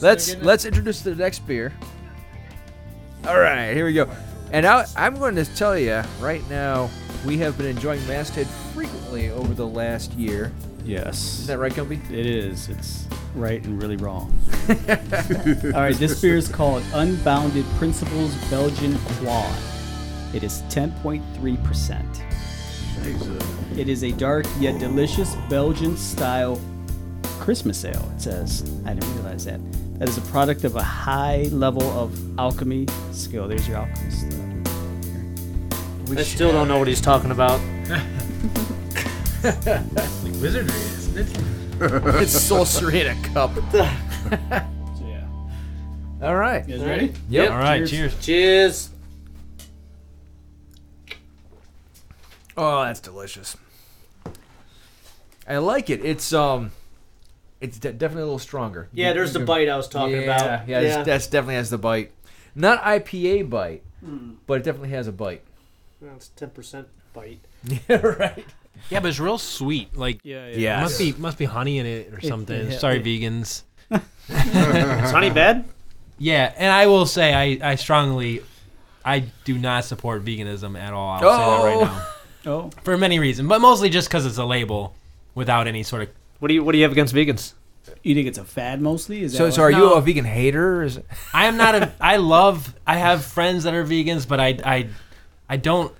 let's let's introduce the next beer. All right, here we go. And I, I'm going to tell you right now, we have been enjoying Masthead frequently over the last year. Yes. Is that right, Gumby? It is. It's right and really wrong. All right, this beer is called Unbounded Principles Belgian Quad. It is 10.3%. Uh, it is a dark yet delicious Belgian style Christmas ale, it says. I didn't realize that. That is a product of a high level of alchemy skill. There's your alchemist. I still don't know what he's talking about. Like wizardry, isn't it? it's sorcery in a cup. So, yeah. All right. You guys ready? Yep. All right, cheers. Cheers. Oh, that's delicious. I like it. It's um, it's de- definitely a little stronger. Yeah, there's the bite I was talking yeah, about. Yeah, yeah. That's definitely has the bite. Not IPA bite, hmm. but it definitely has a bite. Well, it's ten percent bite. Yeah, right. Yeah, but it's real sweet. Like, Yeah, Yeah. must be must be honey in it or something. yeah, Sorry, it- vegans. Is honey bad? Yeah, and I will say I, I strongly, I do not support veganism at all. I'll say that Oh. right now Oh, for many reasons, but mostly just because it's a label without any sort of. What do you What do you have against vegans? you think it's a fad mostly? Is that So, what- so are you No. a vegan hater? Or is it... I am not a. I love. I have friends that are vegans, but I I, I don't.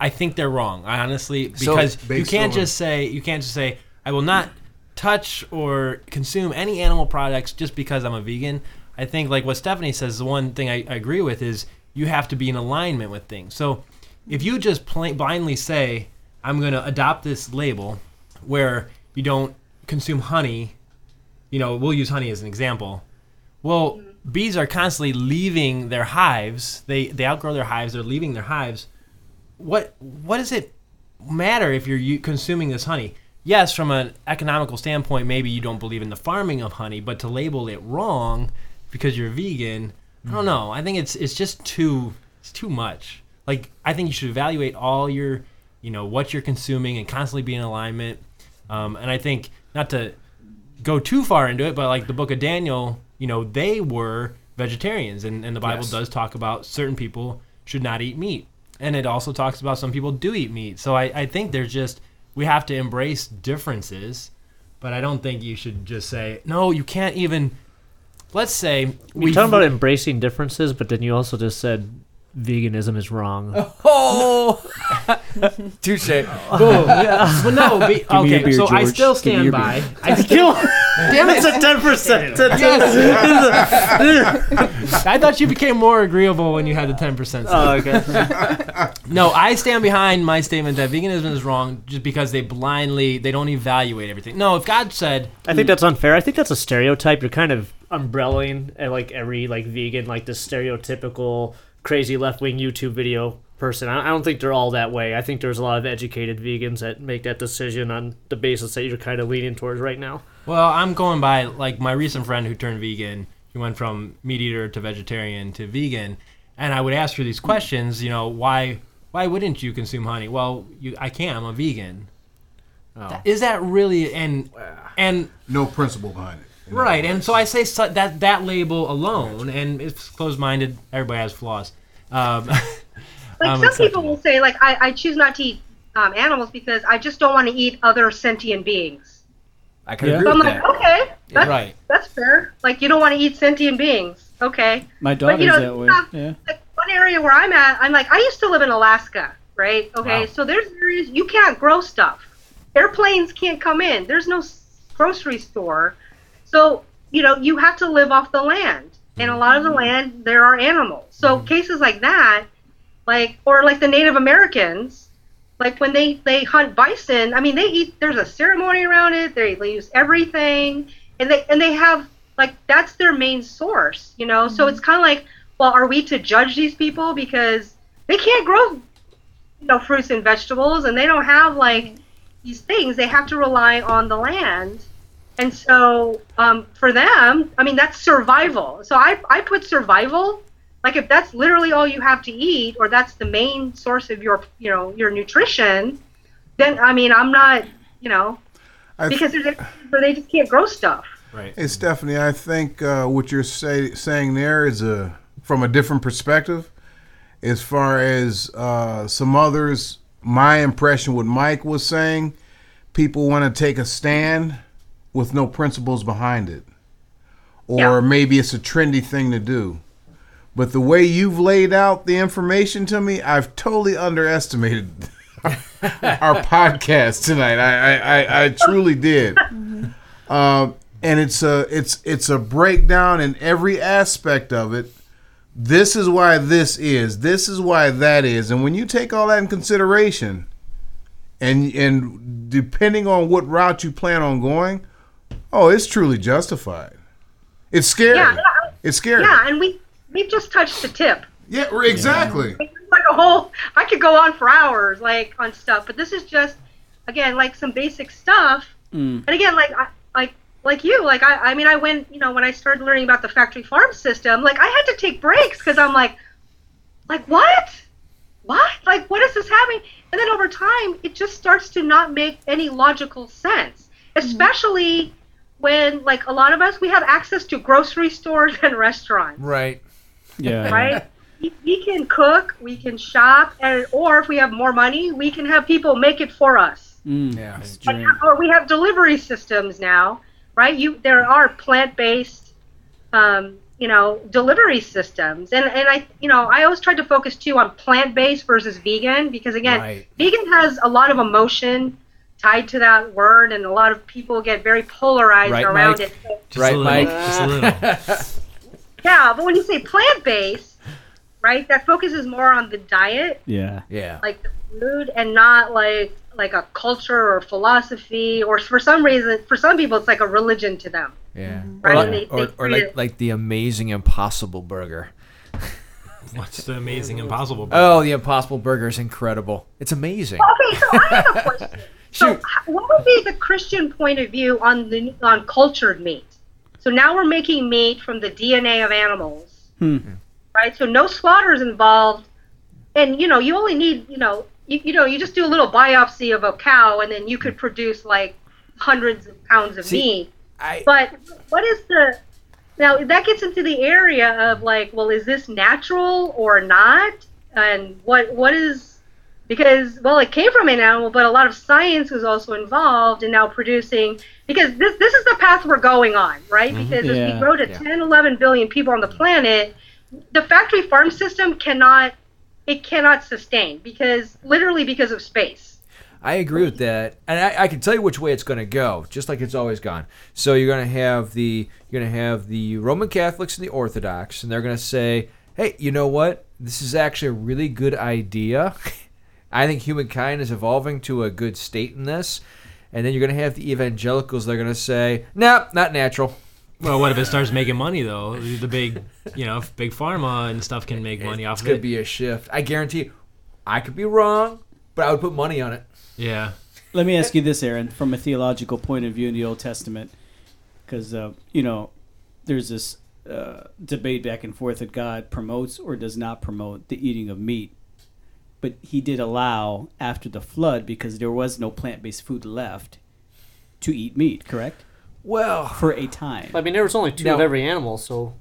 I think they're wrong. I honestly So, because you based can't on- just say you can't just say I will not touch or consume any animal products just because I'm a vegan. I think like what Stephanie says, the one thing I, I agree with is you have to be in alignment with things. So if you just plain, blindly say I'm going to adopt this label where you don't consume honey, you know, we'll use honey as an example. Well, bees are constantly leaving their hives. They they outgrow their hives. They're leaving their hives. What what does it matter if you're u- consuming this honey? Yes, from an economical standpoint, maybe you don't believe in the farming of honey, but to label it wrong because you're vegan, I don't know. I think it's it's just too it's too much. Like I think you should evaluate all your, you know, what you're consuming and constantly be in alignment. Um, and I think not to go too far into it, but like the book of Daniel, you know, they were vegetarians, and, and the Bible Yes. does talk about certain people should not eat meat. And it also talks about some people do eat meat. So I, I think there's just, we have to embrace differences, but I don't think you should just say, no, you can't even, let's say, We're talking about embracing differences, but then you also just said veganism is wrong. Oh, touche. Well, no, be, me a okay, beer, so I George. still Give me stand your by. I still, damn it. It's a ten percent. I thought you became more agreeable when you had the 10%. Oh, okay. No, I stand behind my statement that veganism is wrong just because they blindly they don't evaluate everything. No, if God said I think that's unfair. I think that's a stereotype. You're kind of umbrellaing at like every like vegan, like the stereotypical crazy left wing YouTube video person. I I don't think they're all that way. I think there's a lot of educated vegans that make that decision on the basis that you're kind of leaning towards right now. Well, I'm going by like my recent friend who turned vegan. He went from meat eater to vegetarian to vegan, and I would ask her these questions. You know, why why wouldn't you consume honey? Well, you I can't. I'm a vegan. Oh. Is that really and and No principle behind it. In other right? And so I say so, that that label alone, and it's closed minded. Everybody has flaws. Um, Like I'm some people will say, like I, I choose not to eat um, animals because I just don't want to eat other sentient beings. I can Yeah. agree So I'm with like, that. okay, that's, right. that's fair. Like you don't want to eat sentient beings, okay? My daughter's you know, that way. stuff- Yeah. Like one area where I'm at, I'm like, I used to live in Alaska, right? Okay, Wow. so there's areas you can't grow stuff. Airplanes can't come in. There's no grocery store, so you know you have to live off the land. And a lot of the mm-hmm. land there are animals. So mm-hmm. cases like that, like or like the Native Americans, like when they they hunt bison. I mean, they eat. There's a ceremony around it. They, they use everything, and they and they have like that's their main source. You know, so mm-hmm. it's kind of like, well, are we to judge these people because they can't grow, you know, fruits and vegetables, and they don't have like these things. They have to rely on the land. And so um, for them, I mean, that's survival. So I, I put survival, like if that's literally all you have to eat, or that's the main source of your, you know, your nutrition, then I mean, I'm not, you know, th- because there's areas where they just can't grow stuff. Right. Hey, Stephanie, I think uh, what you're say, saying there is a from a different perspective. As far as uh, some others, my impression, what Mike was saying, people want to take a stand with no principles behind it, or Yeah. maybe it's a trendy thing to do. But the way you've laid out the information to me, I've totally underestimated our podcast tonight. I, I, I, truly did. Um, and it's a it's it's a breakdown in every aspect of it. This is why this is. This is why that is. And when you take all that in consideration, and and depending on what route you plan on going, oh, it's truly justified. It's scary. Yeah, yeah. It's scary. Yeah, and we we've just touched the tip. Yeah, exactly. It's like a whole I could go on for hours like on stuff, but this is just again like some basic stuff. Mm. And again, like I like like you, like I I mean I went, you know, when I started learning about the factory farm system, like I had to take breaks cuz I'm like like what? What? Like what is this happening? And then over time, it just starts to not make any logical sense, especially when like a lot of us we have access to grocery stores and restaurants Right. Yeah. right? We, we can cook, we can shop, and or if we have more money, we can have people make it for us. Mm. Yeah. It's or we have delivery systems now, right? You there are plant-based, um, you know, delivery systems, and and I you know I always tried to focus too on plant-based versus vegan because again, Right. vegan has a lot of emotion tied to that word, and a lot of people get very polarized Right, around Mike? it. So- Just Right, a little, Mike? Just a little. yeah, but when you say plant-based, right, that focuses more on the diet Yeah. Yeah. like the food and not like like a culture or philosophy or for some reason for some people it's like a religion to them Yeah. Right, Or, and they- or, they or like it- like the amazing Impossible Burger. What's the amazing impossible? Oh, Burger? Oh, the Impossible Burger is incredible. It's amazing. okay so i have a question so Shoot. h- what would be the christian point of view on the on cultured meat so now we're making meat from the dna of animals Hmm. right so no slaughter is involved and you know you only need you know you, you know you just do a little biopsy of a cow and then you could produce like hundreds of pounds of See, meat I But what is the now that gets into the area of like, well, is this natural or not? And what what is because well, it came from an animal, but a lot of science was also involved in now producing because this this is the path we're going on, right? Mm-hmm. Because as we grow to Yeah. 10, 11 billion people on the planet, the factory farm system cannot it cannot sustain because literally because of space. I agree with that, and I, I can tell you which way it's going to go, just like it's always gone. So you're going to have the you're going to have the Roman Catholics and the Orthodox, and they're going to say, "Hey, you know what? This is actually a really good idea. I think humankind is evolving to a good state in this." And then you're going to have the evangelicals. They're going to say, nope, not natural." Well, what if it starts making money though? The big, you know, big pharma and stuff can make money it's off going of to it. be a shift. I guarantee. I could be wrong, but I would put money on it. yeah. Let me ask you this, Aaron, from a theological point of view in the Old Testament, because uh, you know, there's this uh, debate back and forth that God promotes or does not promote the eating of meat, but He did allow after the flood because there was no plant-based food left to eat meat. Correct? Well, For a time. I mean, there was only two Now- of every animal, so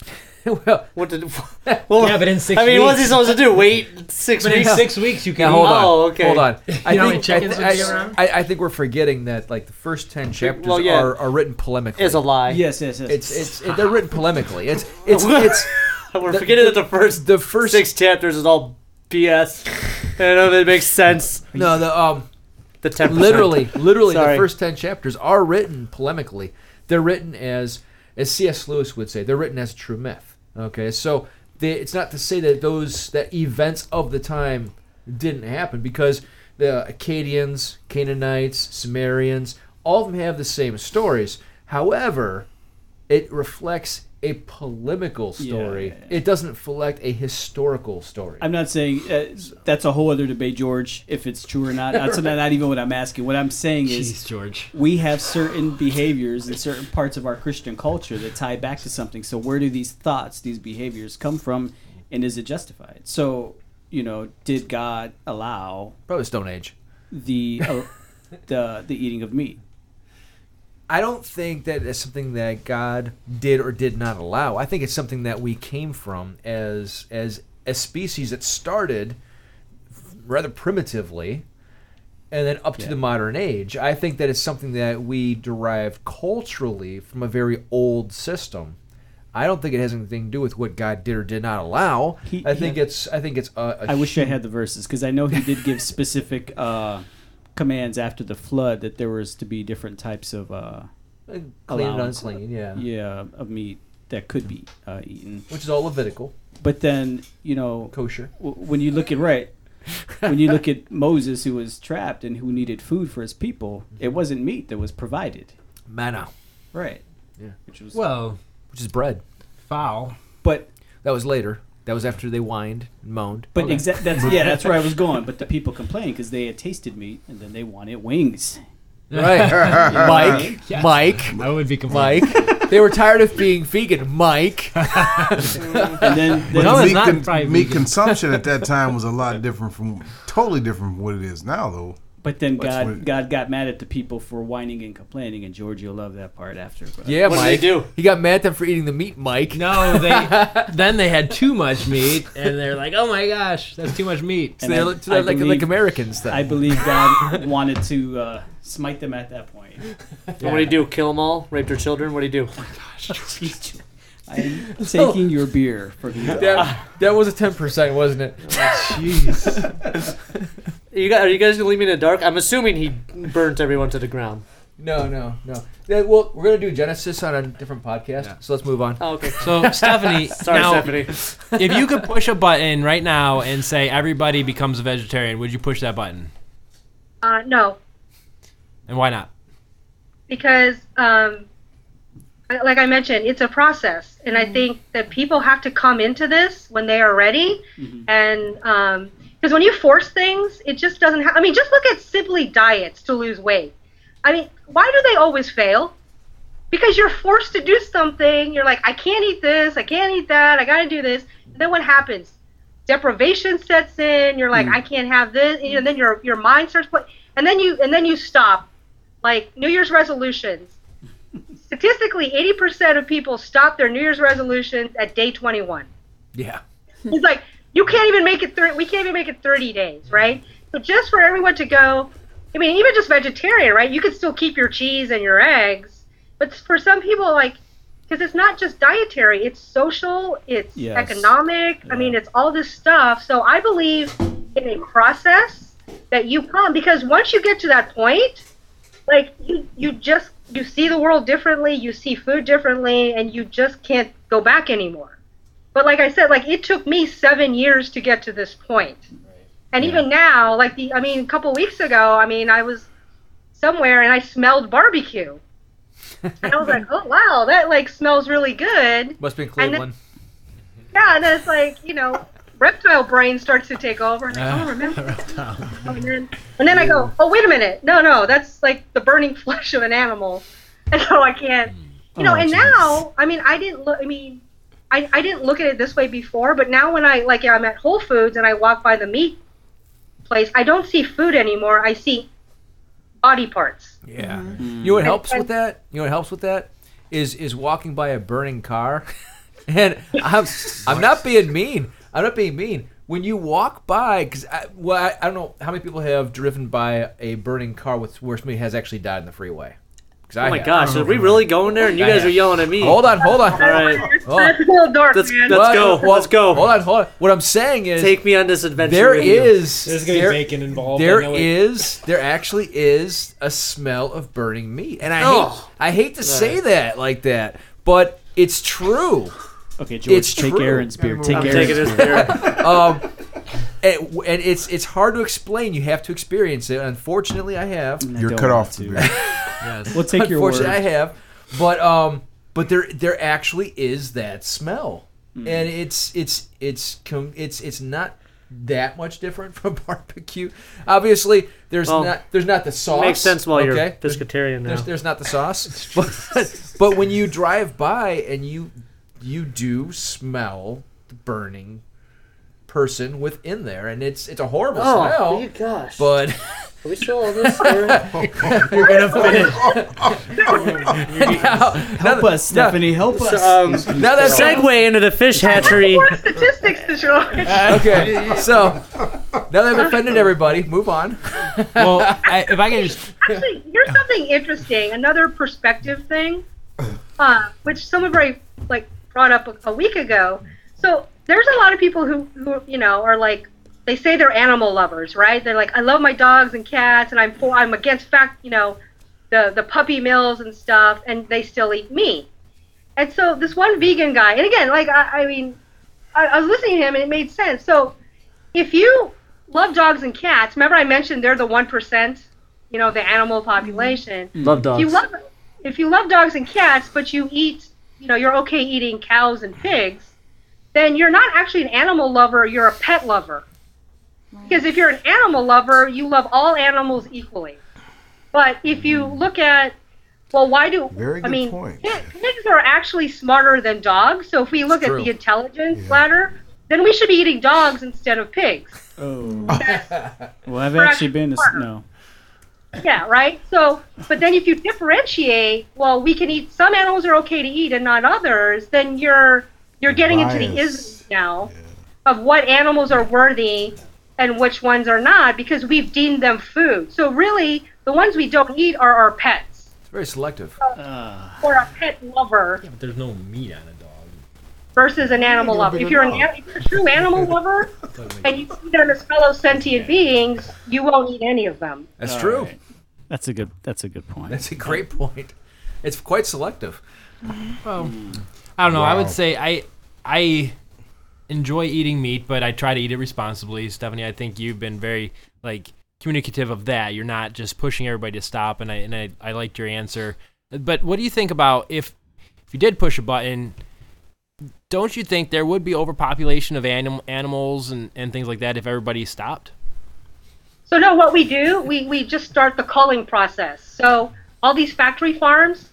well, what did? Well, Yeah, but in six I mean, what's he weeks- supposed to do? Wait six But in weeks? six weeks you can. Now hold on. Oh, okay. Hold on. I know how many think, chickens I, would I- I, I think we're forgetting that like the first ten chapters Well, yeah. are, are written polemically. Is a lie. yes, yes, yes. It's it's it, they're written polemically. It's it's it's We're The- forgetting that the first the first six chapters is all BS. I don't know that makes sense. no the um The ten literally literally the Sorry. first ten chapters are written polemically. They're written as as C.S. Lewis would say. They're written as true myth. Okay, so they, it's not to say that those that events of the time didn't happen because the Akkadians, Canaanites, Sumerians, all of them have the same stories. However, it reflects a polemical story. Yeah. It doesn't reflect a historical story. I'm not saying uh, that's a whole other debate, George, if it's true or not. That's not, not even what I'm asking. What I'm saying is George. we have certain behaviors in certain parts of our Christian culture that tie back to something. So where do these thoughts, these behaviors come from, and is it justified? So you know, did God allow Probably Stone Age. the uh, the the eating of meat? I don't think that it's something that God did or did not allow. I think it's something that we came from as as a species that started rather primitively and then up to Yeah. the modern age. I think that it's something that we derive culturally from a very old system. I don't think it has anything to do with what God did or did not allow. He- I think he- it's I think it's a, a I wish I had the verses because I know he did give specific uh, commands after the flood that there was to be different types of uh, clean and allowance, unclean, yeah. yeah of meat that could be uh, eaten. Which is all Levitical, But then you know kosher. w- when you look at right when you look at Moses who was trapped and who needed food for his people, it wasn't meat that was provided. Manna, Right. Yeah. Which was Well, which is bread. fowl. but That was later. That was after they whined and moaned. but Okay. exa- that's yeah that's where I was going. But the people complained because they had tasted meat and then they wanted wings. Right. Mike. Yes. Mike. I would be complaining. Mike. they were tired of being vegan. Mike. And then, then No, it's meat, not con- meat consumption at that time was a lot different from, totally different from what it is now, though. But then What's God with- God got mad at the people for whining and complaining, and George, you'll love that part after. But Yeah, What did Mike. they do? He got mad at them for eating the meat, Mike. No, they then they had too much meat, and they're like, "Oh my gosh, that's too much meat." So And they're, I- like- so they're I like, believe- like Americans then. I believe God wanted to uh, smite them at that point. What do you do? Kill them all? Rape their children? What do you do? I am taking your beer from you. that, that was a 10%, wasn't it? Jeez. You got, are you guys gonna leave me in the dark? I'm assuming he burnt everyone to the ground. No, no, no. Yeah, well, we're going to do Genesis on a different podcast, Yeah. so let's move on. Oh, okay. So Stephanie, Sorry, now, Stephanie. if you could push a button right now and say everybody becomes a vegetarian, would you push that button? Uh, no, And why not? because um, like I mentioned, it's a process, and I think that people have to come into this when they are ready, Mhm. and because when you force things, it just doesn't. Ha- I mean, just look at simply diets to lose weight. I mean, why do they always fail? Because you're forced to do something. You're like, I can't eat this, I can't eat that, I got to do this. And then what happens? Deprivation sets in. You're like, Mm. I can't have this, and then your your mind starts playing, and then you and then you stop. Like New Year's resolutions. Statistically, 80% of people stop their New Year's resolutions at day 21. Yeah. He's like, you can't even make it. through, we can't even make it 30 days, right? So just for everyone to go, I mean, even just vegetarian, right? You could still keep your cheese and your eggs, but for some people, like, because it's not just dietary; it's social, it's Yes. economic. I mean, it's all this stuff. So I believe in a process that you come because once you get to that point, like you, you just you see the world differently, you see food differently, and you just can't go back anymore. But like I said, like it took me seven years to get to this point. And even now, like the, I mean, a couple weeks ago, I mean, I was somewhere and I smelled barbecue, and I was like, oh wow, that like smells really good. Must be in And then- Cleveland. Yeah, and it's like, you know, reptile brain starts to take over. And I, oh, remember? And then, and then I go, oh, wait a minute. No, no, that's like the burning flesh of an animal. And so I can't, you know, Oh, and jeez. now, I mean, I didn't look, I mean, I, I didn't look at it this way before, but now when I, like, I'm at Whole Foods and I walk by the meat place, I don't see food anymore. I see body parts. Yeah. Mm. You know what helps And- with that? You know what helps with that? Is is walking by a burning car. and I'm I'm not being mean. I'm not being mean. When you walk by, because I, well, I, I don't know how many people have driven by a burning car with where somebody has actually died in the freeway. 'Cause oh I Oh my have. gosh, are we really going there? And you I guys have. are yelling at me. Hold on, hold on. All right, Hold on. That's a little dark, Let's- man. let's go. Let's go. Hold on, hold on. What I'm saying is, take me on this adventure. there with you. There's gonna there- be bacon involved. There I know it. is, there actually is a smell of burning meat, and I Oh. hate, I hate to say that like that, but it's true. Okay, George, It's take true. Aaron's beer. Take I'm Aaron's taking this beer. beer. Um, and, and it's it's hard to explain. You have to experience it. Unfortunately, I have. I You're don't cut want off to. beer. Yes. We'll take your word. Unfortunately, I have. But um, but there there actually is that smell, Hmm. and it's it's it's com- it's it's not that much different from barbecue. Obviously, there's Well, not there's not the sauce. Makes sense while you're okay? There's- pescatarian now. There's, there's not the sauce, but, but when you drive by and you you do smell the burning person within there, and it's it's a horrible oh, smell. you gosh. But Are we still on this? Or? You're gonna finish. now, Help us, Stephanie. Help us. um, now that segue into the fish hatchery. More statistics to show. okay, so now that I've offended everybody, move on. Well, I, if I can just Actually, here's something interesting. Another perspective thing, uh, which of our like brought up a, a week ago. So there's a lot of people who, who you know are like they say they're animal lovers, right? They're like, I love my dogs and cats, and I'm for I'm against fact, you know, the the puppy mills and stuff, and they still eat meat. And so this one vegan guy, and again, like I, I mean, I, I was listening to him, and it made sense. So if you love dogs and cats, remember I mentioned they're the one percent, you know, the animal mm-hmm. population. Love If dogs. you love if you love dogs and cats, but you eat, you know, you're okay eating cows and pigs, then you're not actually an animal lover. You're a pet lover. Because if you're an animal lover, you love all animals equally. But if you mm. look at, well, why do Very I mean, point. pigs are actually smarter than dogs. So if we look at the intelligence ladder, then we should be eating dogs instead of pigs. oh. Well, I've actually actually been to s- no. Yeah, right. So, but then if you differentiate, well, we can eat some animals are okay to eat and not others. Then you're you're getting into the Bias. isms now of what animals are worthy and which ones are not because we've deemed them food. So really, the ones we don't eat are our pets It's very selective. Uh, or a pet lover but there's no meat on a dog. Versus an animal you're lover. If you're, an, if you're a true animal lover and you see them as fellow sentient beings, you won't eat any of them. That's all true. right. That's a good. That's a good point. That's a great point. It's quite selective. Well, I don't know. I would say I I enjoy eating meat, but I try to eat it responsibly. Stephanie, I think you've been very like communicative of that. You're not just pushing everybody to stop, and I and I, I liked your answer. But what do you think about if if you did push a button? Don't you think there would be overpopulation of anim- animals and, and things like that if everybody stopped? So no, what we do, we, we just start the culling process. So all these factory farms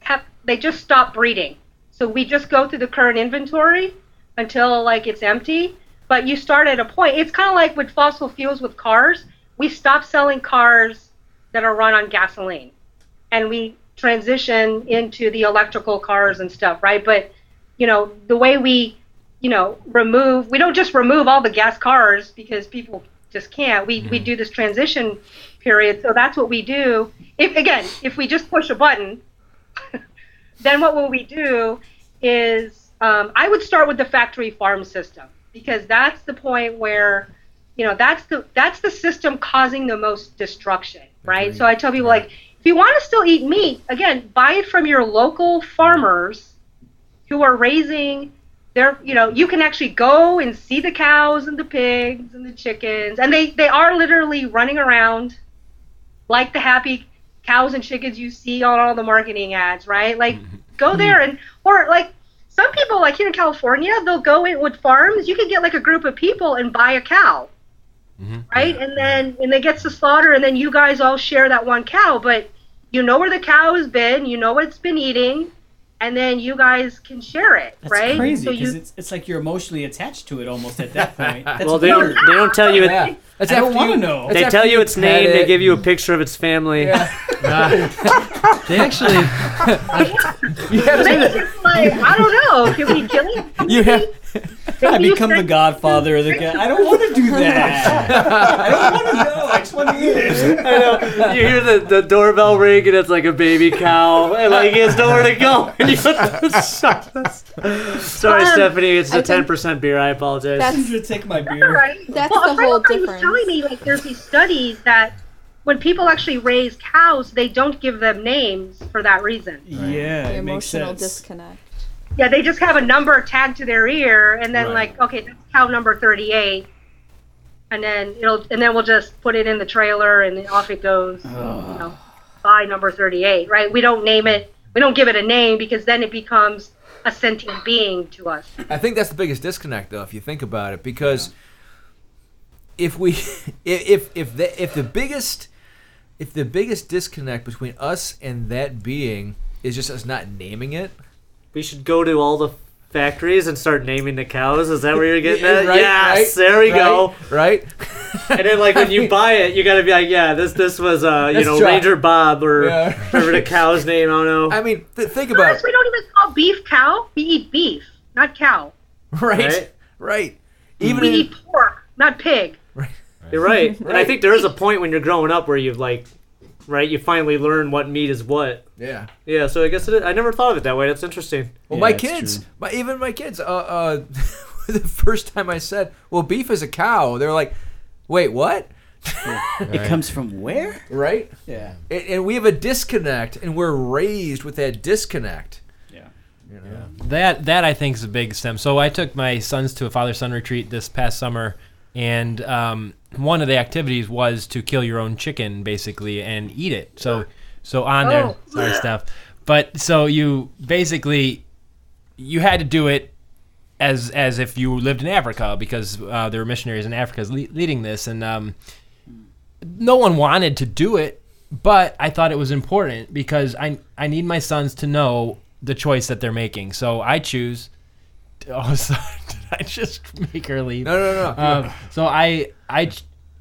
have they just stop breeding. So we just go through the current inventory until like it's empty. But you start at a point. It's kind of like with fossil fuels with cars. We stop selling cars that are run on gasoline, and we transition into the electrical cars and stuff, right? But you know the way we you know remove we don't just remove all the gas cars because people just can't. We we do this transition period. So that's what we do. If again if we just push a button then what will we do is um, i would start with the factory farm system because that's the point where you know that's the that's the system causing the most destruction right? So i tell people like if you want to still eat meat again buy it from your local farmers who are raising their you know you can actually go and see the cows and the pigs and the chickens. And they they are literally running around like the happy cows and chickens you see on all the marketing ads right? Like mm-hmm. go mm-hmm. there and or like some people like here in california they'll go in with farms. You can get like a group of people and buy a cow mm-hmm. right? And then and they gets to slaughter and then you guys all share that one cow. But you know where the cow has been you know what it's been eating and then you guys can share it That's right crazy so because you it's, it's like you're emotionally attached to it almost at that point. That's Well, they don't, they don't tell you. It, Yeah. That's I don't want to know. They tell you you its pet name. They give you a picture of its family. They actually You have to- like I don't know. Can we kill it? you have, I become the godfather of the guy. I don't want to do that. I don't want to know. I just want to eat it. I know. You hear the, the doorbell ring and it's like a baby cow and like he has nowhere to go. And you Sorry, Um, Stephanie. It's I a ten percent beer. I apologize. That's- I'm take my All beer. right. That's well, the whole of mine was difference. Telling me like there's these studies that when people actually raise cows, they don't give them names for that reason. Yeah, the it makes emotional disconnect. Yeah, they just have a number tagged to their ear, and then Right. like, okay, that's cow number thirty-eight, and then it'll, and then we'll just put it in the trailer, and off it goes. You know, by number thirty-eight, right? We don't name it. We don't give it a name because then it becomes a sentient being to us. I think that's the biggest disconnect, though, if you think about it, because if we, if if the if the biggest, if the biggest disconnect between us and that being is just us not naming it, we should go to all the factories and start naming the cows. Is that where you're getting at? Right, yes, right, there we right, go. Right? And then like when you buy it, you gotta be like, yeah, this this was uh you That's know Chuck. Ranger Bob or Yeah. whatever the cow's name. I don't know. I mean, th- think about Plus, we don't even call beef cow. We eat beef, not cow. Right? Right? Right. Even We in, eat pork, not pig. You're right. And I think there is a point when you're growing up where you've like, right, you finally learn what meat is what. yeah. Yeah, so I guess it is. I never thought of it that way. That's interesting. Well, Yeah, my kids, true. my even my kids, uh, uh, the first time I said, "Well, beef is a cow," they're like, "Wait, what?" It comes from where? Right? Yeah. And, and we have a disconnect, and we're raised with that disconnect. Yeah. You know? That that I think is a big stem. So I took my sons to a father son retreat this past summer, and um, one of the activities was to kill your own chicken, basically, and eat it. So so on there, Oh. sorry, Steph. But so you basically you had to do it as as if you lived in Africa because uh, there were missionaries in Africa le- leading this, and um, no one wanted to do it, but I thought it was important because I I need my sons to know the choice that they're making. So I choose. Oh, sorry, did I just make her leave? No, no, no. Um, so I I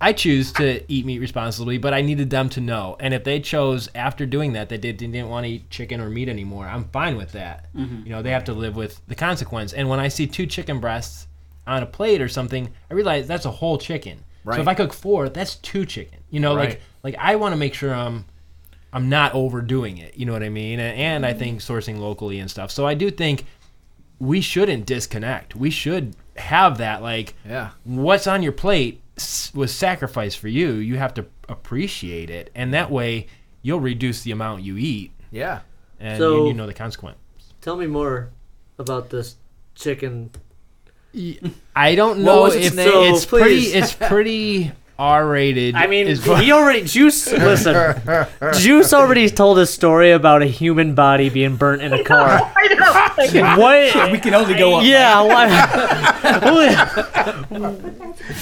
I choose to eat meat responsibly, but I needed them to know. And if they chose after doing that that they didn't want to eat chicken or meat anymore, I'm fine with that. You know, they have to live with the consequence. And when I see two chicken breasts on a plate or something, I realize that's a whole chicken. Right. So if I cook four, that's two chicken. You know, Right. like like I want to make sure I'm I'm not overdoing it. You know what I mean? And, and I think sourcing locally and stuff. So I do think we shouldn't disconnect. We should have that like yeah. what's on your plate was sacrificed for you. You have to appreciate it, and that way you'll reduce the amount you eat, Yeah. and So- you, you know the consequence. Tell me more about this chicken. I don't What know was its if name? So, it's pretty. It's pretty R-rated. I mean, is he already Juice. Listen, Juice already told a story about a human body being burnt in a car. I know. Like, What? We can only go up. Yeah. Why?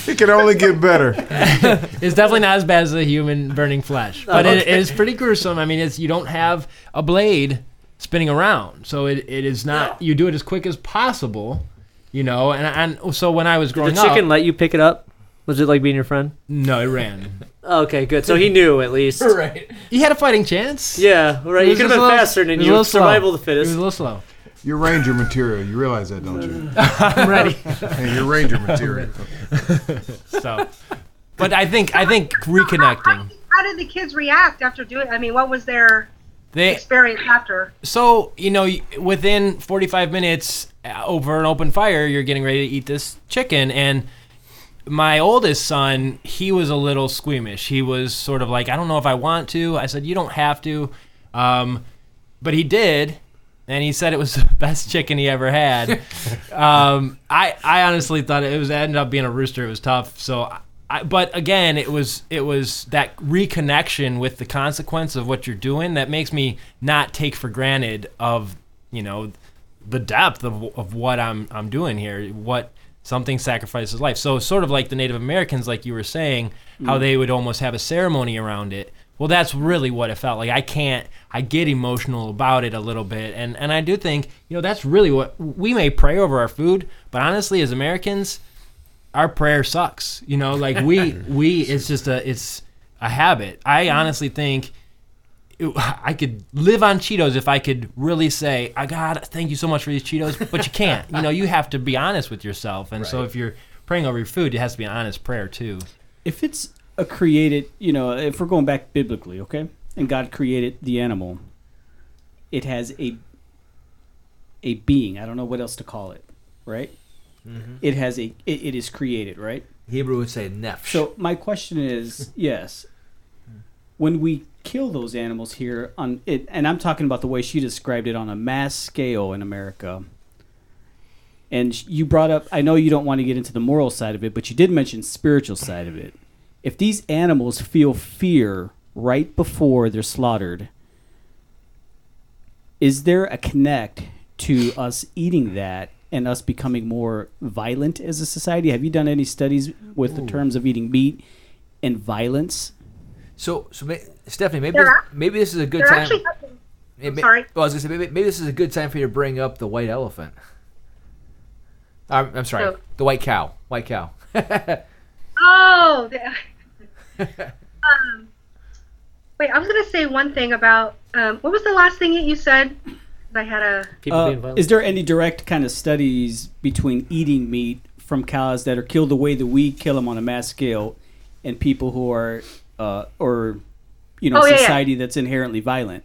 It can only get better. it's definitely not as bad as a human burning flesh, but it, it is pretty gruesome. I mean, it's you don't have a blade spinning around, so it, it is not. You do it as quick as possible, you know. And and so when I was growing up, the chicken up, let you pick it up? Was it like being your friend? no, it ran. Okay, good. So he knew at least. Right. He had a fighting chance. Yeah, right. It You was could have been little- faster it than was a you. little slow. Survival of the It was fittest. a little slow. You're Ranger material. You realize that, don't you? I'm ready. Hey, you're Ranger material. So, but I think I think reconnecting. How did the kids react after doing? I mean, what was their They experience after? So, you know, within 45 minutes uh, over an open fire, you're getting ready to eat this chicken. And my oldest son, he was a little squeamish. He was sort of like, I don't know if I want to. I said, You don't have to. Um, but he did. And he said it was the best chicken he ever had. um, I, I honestly thought it was it ended up being a rooster. It was tough. So, I, but again, it was it was that reconnection with the consequence of what you're doing that makes me not take for granted of you know the depth of, of what I'm I'm doing here. What something sacrifices life. So sort of like the Native Americans, like you were saying, how hmm. they would almost have a ceremony around it. Well, that's really what it felt like. I can't. I get emotional about it a little bit, and and I do think you know that's really what we may pray over our food, but honestly, as Americans, our prayer sucks. You know, like we we it's just a it's a habit. I hmm. honestly think I could live on Cheetos if I could really say, "I God, thank you so much for these Cheetos," but you can't. You know, you have to be honest with yourself, and so if you're praying over your food, it has to be an honest prayer too. If it's a created, you know, if we're going back biblically, okay, and God created the animal, it has a a being. I don't know what else to call it, right? Mm-hmm. It has a. It, it is created, right? Hebrew would say nefesh. So my question is, yes, when we kill those animals here on it, and I'm talking about the way she described it on a mass scale in America. And you brought up, I know you don't want to get into the moral side of it, but you did mention spiritual side of it. If these animals feel fear right before they're slaughtered, is there a connect to us eating that and us becoming more violent as a society? Have you done any studies with the terms of eating meat and violence? So, so Stephanie, maybe this, ac- maybe this is a good They're time. actually. Hey, ma- sorry. Well, I was gonna say maybe, maybe this is a good time for you to bring up the white elephant. I'm, I'm sorry, So- the white cow. White cow. Oh. The, um, wait, I was gonna say one thing about um, what was the last thing that you said? I had a. Uh, is there any direct kind of studies between eating meat from cows that are killed the way that we kill them on a mass scale, and people who are, uh, or, you know, Oh, yeah, yeah. society that's inherently violent?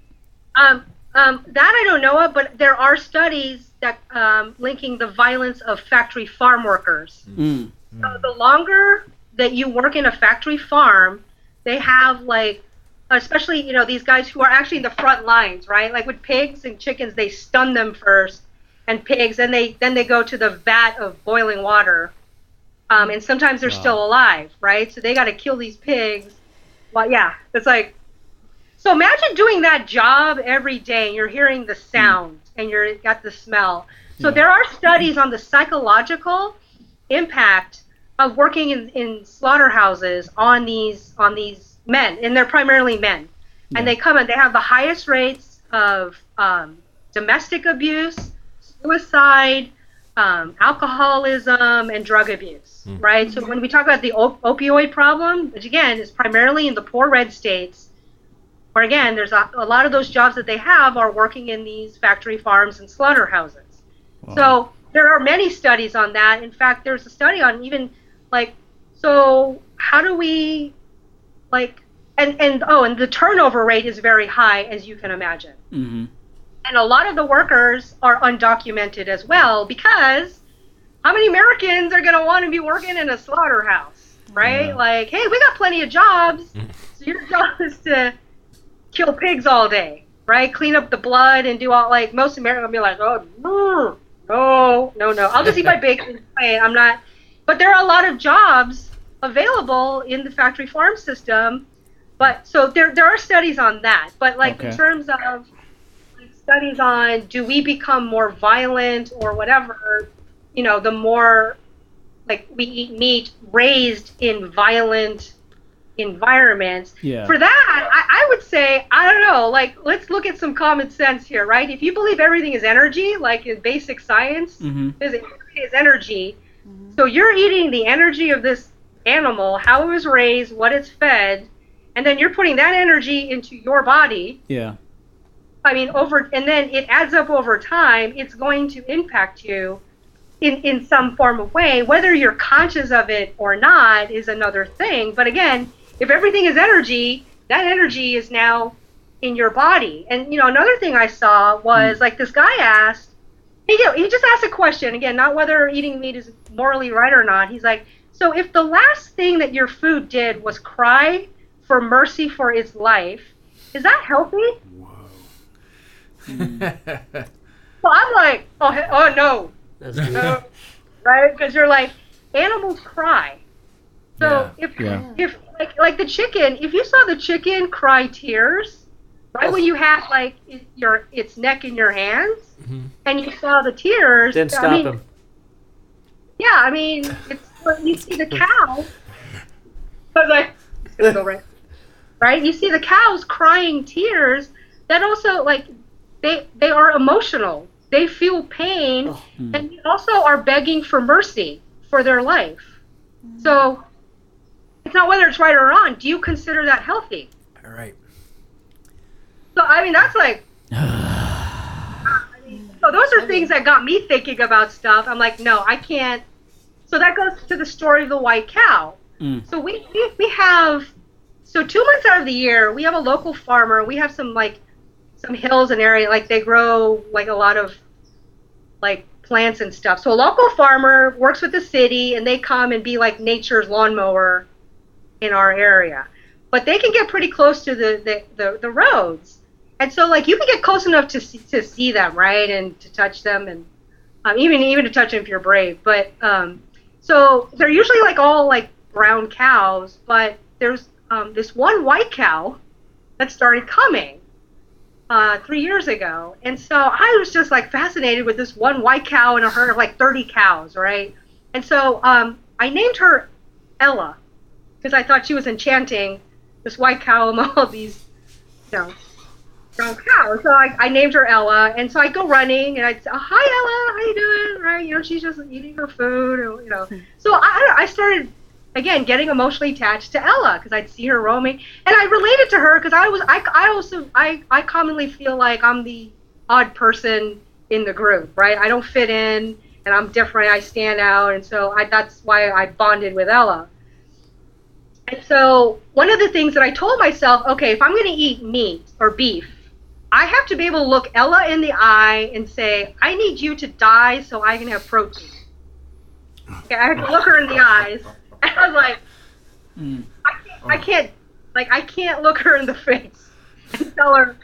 Um, um, that I don't know of, but there are studies that um, linking the violence of factory farm workers. Mm. So the longer that you work in a factory farm, they have like, especially you know these guys who are actually in the front lines, right? Like with pigs and chickens, they stun them first, and pigs, then they then they go to the vat of boiling water, um, and sometimes they're still alive, right? So they got to kill these pigs. Well, yeah, it's like so imagine doing that job every day and you're hearing the sound and you're got the smell. So there are studies on the psychological impact of working in, in slaughterhouses on these on these men and they're primarily men. And they come and they have the highest rates of um, domestic abuse, suicide, um, alcoholism, and drug abuse. Right. So when we talk about the op- opioid problem, which again is primarily in the poor red states, where again there's a, a lot of those jobs that they have are working in these factory farms and slaughterhouses. So there are many studies on that. In fact, there's a study on even like so how do we like and and oh and the turnover rate is very high as you can imagine hmm and a lot of the workers are undocumented as well because how many Americans are going to want to be working in a slaughterhouse, right? Like, hey, we got plenty of jobs. so your job is to kill pigs all day, right? Clean up the blood and do all like most Americans will be like, oh, no, no, no, no. I'll just eat my bacon. I'm not. But there are a lot of jobs available in the factory farm system. But so there, there are studies on that. But like in terms of like, studies on do we become more violent or whatever, you know, the more like we eat meat raised in violent environments. Yeah. For that, I, I would say, I don't know, like let's look at some common sense here, right? If you believe everything is energy, like in basic science, hmm physics is energy. So you're eating the energy of this animal, how it was raised, what it's fed, and then you're putting that energy into your body. Yeah. I mean, over and then it adds up over time. It's going to impact you in in some form of way. Whether you're conscious of it or not is another thing. But again, if everything is energy, that energy is now in your body. And you know, another thing I saw was hmm. like this guy asked. He, he just asked a question again, not whether eating meat is morally right or not. He's like, so if the last thing that your food did was cry for mercy for its life, is that healthy? Whoa. So I'm like, oh, oh no, That's good. no, right? Because you're like, animals cry. So if Yeah. if like like the chicken, if you saw the chicken cry tears, right when you had like your its neck in your hands, mm-hmm. and you saw the tears, Didn't I stop mean, him. Yeah, I mean, it's when you see the cow. I was like, it's gonna go right. Right? You see the cows crying tears. That also like they they are emotional. They feel pain, oh, hmm. and they also are begging for mercy for their life. So it's not whether it's right or wrong. Do you consider that healthy? All right. So I mean, that's like. I mean, so those are things that got me thinking about stuff. I'm like, no, I can't. So that goes to the story of the white cow. Mm. So we, we we have so two months out of the year we have a local farmer. We have some like some hills and area like they grow like a lot of like plants and stuff. So a local farmer works with the city and they come and be like nature's lawnmower in our area. But they can get pretty close to the, the, the, the roads. And so like you can get close enough to see, to see them, right? And to touch them and um, even even to touch them if you're brave. But um, so they're usually like all like brown cows, but there's um, this one white cow that started coming uh, three years ago, and so I was just like fascinated with this one white cow in a herd of like 30 cows, right? And so um, I named her Ella because I thought she was enchanting this white cow among all these, you know, brown cow. So I, I named her Ella, and so I go running, and I'd say, oh, "Hi, Ella, how you doing?" Right? You know, she's just eating her food, and, you know. So I, I started again getting emotionally attached to Ella because I'd see her roaming, and I related to her because I was I, I also I I commonly feel like I'm the odd person in the group, right? I don't fit in, and I'm different. I stand out, and so I that's why I bonded with Ella. And so one of the things that I told myself, okay, if I'm going to eat meat or beef, I have to be able to look Ella in the eye and say, I need you to die so I can have protein. Okay, I had to look her in the eyes, and I was like, Mm. I can't, I can't, like, I can't look her in the face and tell her,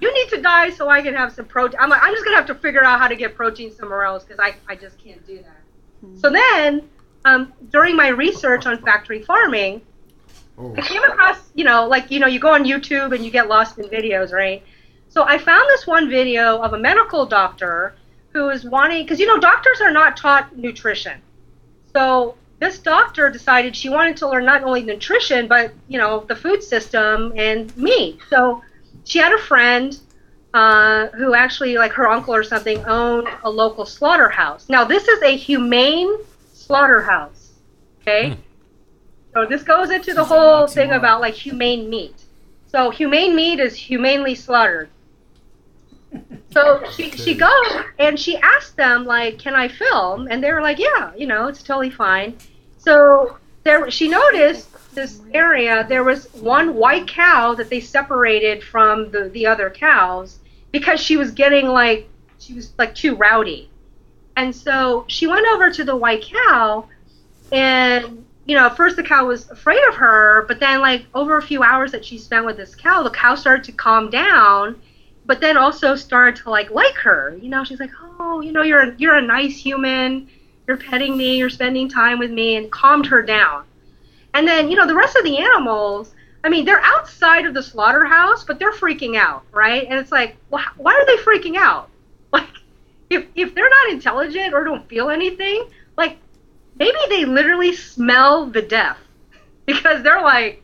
you need to die so I can have some protein. I'm like, I'm just gonna have to figure out how to get protein somewhere else because I, I just can't do that. So then, um, during my research on factory farming, I came across, you know, like, you know, you go on YouTube and you get lost in videos, right? So I found this one video of a medical doctor who is wanting, because, you know, doctors are not taught nutrition. So this doctor decided she wanted to learn not only nutrition, but, you know, the food system and meat. So she had a friend uh, who actually, like her uncle or something, owned a local slaughterhouse. Now, this is a humane slaughterhouse, okay? So this goes into the This is an whole thing about like humane meat. So humane meat is humanely slaughtered. So she she goes and she asked them like, "Can I film?" And they were like, "Yeah, you know, it's totally fine." So there she noticed this area there was one white cow that they separated from the the other cows because she was getting like she was like too rowdy. And so she went over to the white cow and you know, at first the cow was afraid of her, but then like over a few hours that she spent with this cow, the cow started to calm down, but then also started to like like her. You know, she's like, "Oh, you know, you're a, you're a nice human. You're petting me, you're spending time with me," and calmed her down. And then, you know, the rest of the animals, I mean, they're outside of the slaughterhouse, but they're freaking out, right? And it's like, well, why are they freaking out? Like, if if they're not intelligent or don't feel anything, like maybe they literally smell the death because they're like,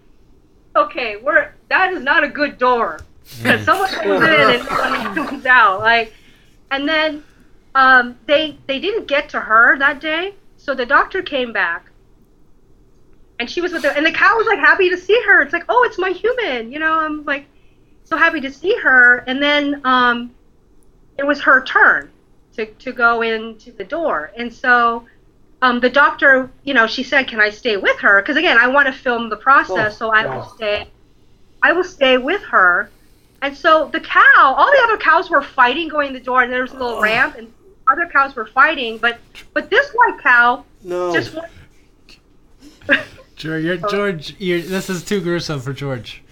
okay, we're that is not a good door. Because someone comes in and someone comes out. Like, and then um, they they didn't get to her that day, so the doctor came back, and she was with her, and the cow was like happy to see her. It's like, oh, it's my human, you know. I'm like so happy to see her, and then um, it was her turn to to go into the door, and so um, the doctor, you know, she said, "Can I stay with her?" Because again, I want to film the process, so I will stay. I will stay with her. And so the cow, all the other cows were fighting going in the door, and there was a little ramp, and other cows were fighting, but but this white cow No. just went, George, you're, George you're, this is too gruesome for George.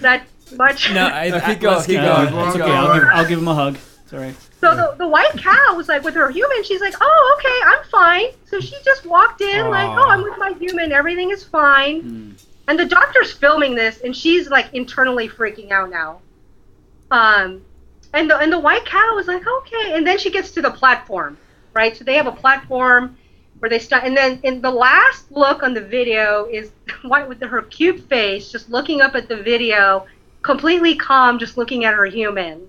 that much. No, I, No, I, keep going, let's keep keep going. it's okay. I'll give, I'll give him a hug. It's all right. So the, the white cow was like with her human. She's like, oh, okay, I'm fine. So she just walked in like, oh, I'm with my human. Everything is fine. Mm. And the doctor's filming this, and she's like internally freaking out now. Um, and the and the white cow is like, okay. And then she gets to the platform, right? So they have a platform where they start. And then in the last look on the video is white with her cute face, just looking up at the video, completely calm, just looking at her human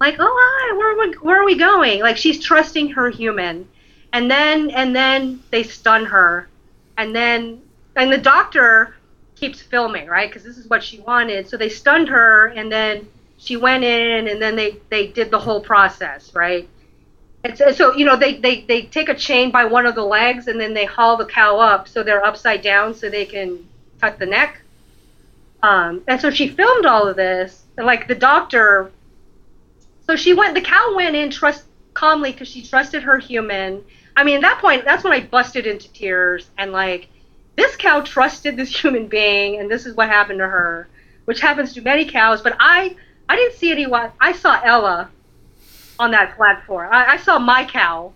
like, oh hi, where where are we going? Like she's trusting her human, and then and then they stun her, and then and the doctor keeps filming, right? Because this is what she wanted. So they stunned her, and then she went in, and then they they did the whole process, right? And so, so you know they, they they take a chain by one of the legs, and then they haul the cow up so they're upside down so they can cut the neck. Um, and so she filmed all of this, and like the doctor so she went. The cow went in trust calmly because she trusted her human. I mean, at that point, that's when I busted into tears and like, this cow trusted this human being, and this is what happened to her, which happens to many cows. But I, I didn't see anyone. I saw Ella on that platform. I, I saw my cow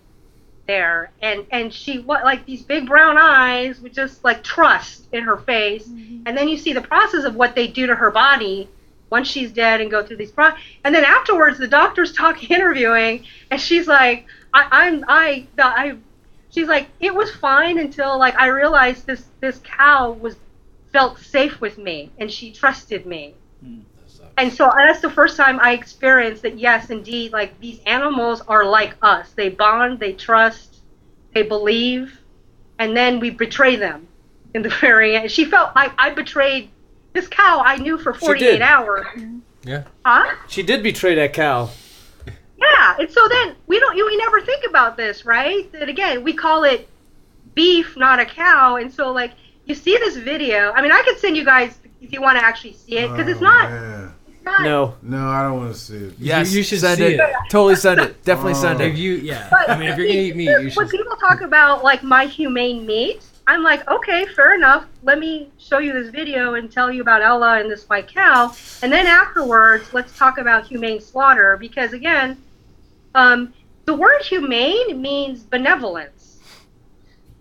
there, and and she what like these big brown eyes with just like trust in her face, mm-hmm. and then you see the process of what they do to her body once she's dead and go through these pro and then afterwards the doctor's talking interviewing and she's like I, i'm i i she's like it was fine until like i realized this this cow was felt safe with me and she trusted me hmm. and so that's the first time I experienced that. Yes, indeed, like these animals are like us. They bond, they trust, they believe, and then we betray them in the very end. She felt like I betrayed this cow I knew for 48 hours. Yeah. Huh? She did betray that cow. Yeah, and so then we don't you we never think about this, right? That again, we call it beef, not a cow, and so like you see this video. I mean, I could send you guys if you want to actually see it because it's Oh, not, man. not No. No, I don't want to see it. Yes, you should send see it. it. Totally send it. Definitely oh. send it. If you, yeah. But I mean, if you're gonna eat meat, you should. when should. people talk about like my humane meat, I'm like, okay, fair enough. Let me show you this video and tell you about Ella and this white cow, and then afterwards, let's talk about humane slaughter because again, um, the word humane means benevolence,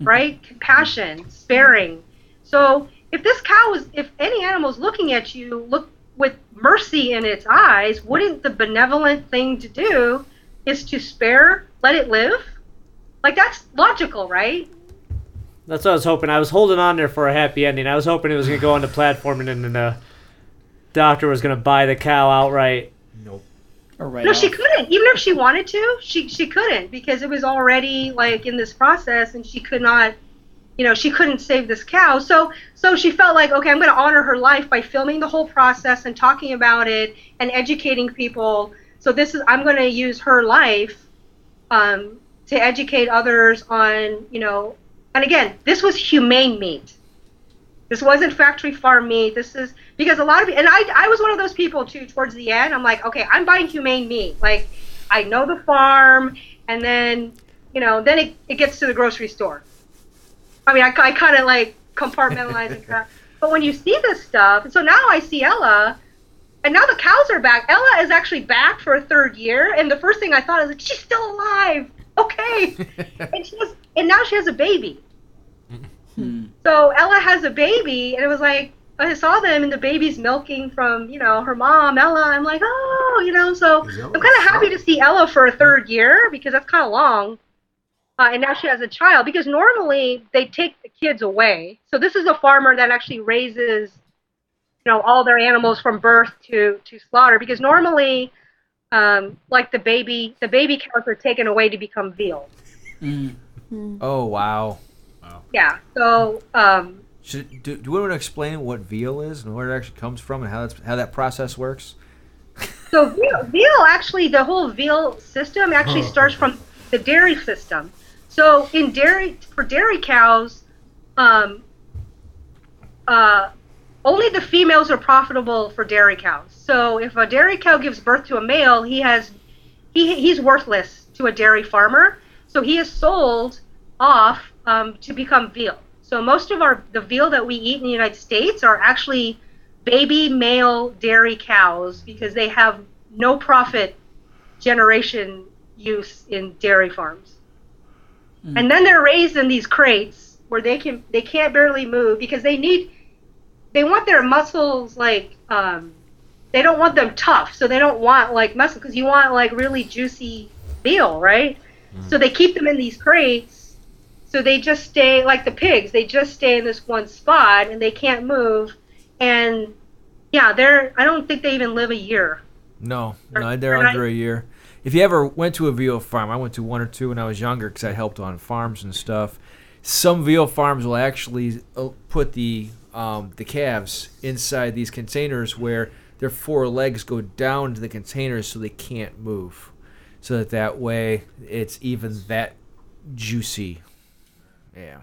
right? Compassion, sparing. So if this cow is, if any animal is looking at you, look with mercy in its eyes, wouldn't the benevolent thing to do is to spare, let it live? Like that's logical, right? That's what I was hoping. I was holding on there for a happy ending. I was hoping it was gonna go on the platform and then the doctor was gonna buy the cow outright. Or right no, off. she couldn't. Even if she wanted to, she she couldn't because it was already like in this process, and she could not, you know, she couldn't save this cow. So so she felt like, okay, I'm going to honor her life by filming the whole process and talking about it and educating people. So this is I'm going to use her life um, to educate others on, you know, and again, this was humane meat. This wasn't factory farm meat. This is because a lot of and I I was one of those people too. Towards the end, I'm like, okay, I'm buying humane meat. Like, I know the farm, and then you know, then it, it gets to the grocery store. I mean, I, I kind of like compartmentalize and crap. But when you see this stuff, so now I see Ella, and now the cows are back. Ella is actually back for a third year, and the first thing I thought is like, she's still alive. Okay, and she has, and now she has a baby. Hmm. So Ella has a baby, and it was like I saw them, and the baby's milking from you know her mom, Ella. I'm like, oh, you know. So I'm kind of happy to see Ella for a third year because that's kind of long. Uh, and now she has a child because normally they take the kids away. So this is a farmer that actually raises, you know, all their animals from birth to to slaughter because normally, um, like the baby, the baby cows are taken away to become veal. Mm. Oh wow. Yeah. So um, Should, do, do we want to explain what veal is and where it actually comes from and how that's how that process works? So veal, veal actually, the whole veal system actually starts from the dairy system. So in dairy, for dairy cows, um, uh, only the females are profitable for dairy cows. So if a dairy cow gives birth to a male, he has he, he's worthless to a dairy farmer. So he is sold off um, to become veal. So most of our the veal that we eat in the United States are actually baby male dairy cows because they have no profit generation use in dairy farms. And then they're raised in these crates where they can they can't barely move because they need they want their muscles like um, they don't want them tough, so they don't want like muscle because you want like really juicy veal, right? So they keep them in these crates. So they just stay like the pigs. They just stay in this one spot and they can't move. And yeah, they're I don't think they even live a year. No, no, they're under a year. If you ever went to a veal farm, I went to one or two when I was younger because I helped on farms and stuff. Some veal farms will actually uh, put the um, the calves inside these containers where their four legs go down to the containers so they can't move, so that that way it's even that juicy. Yeah.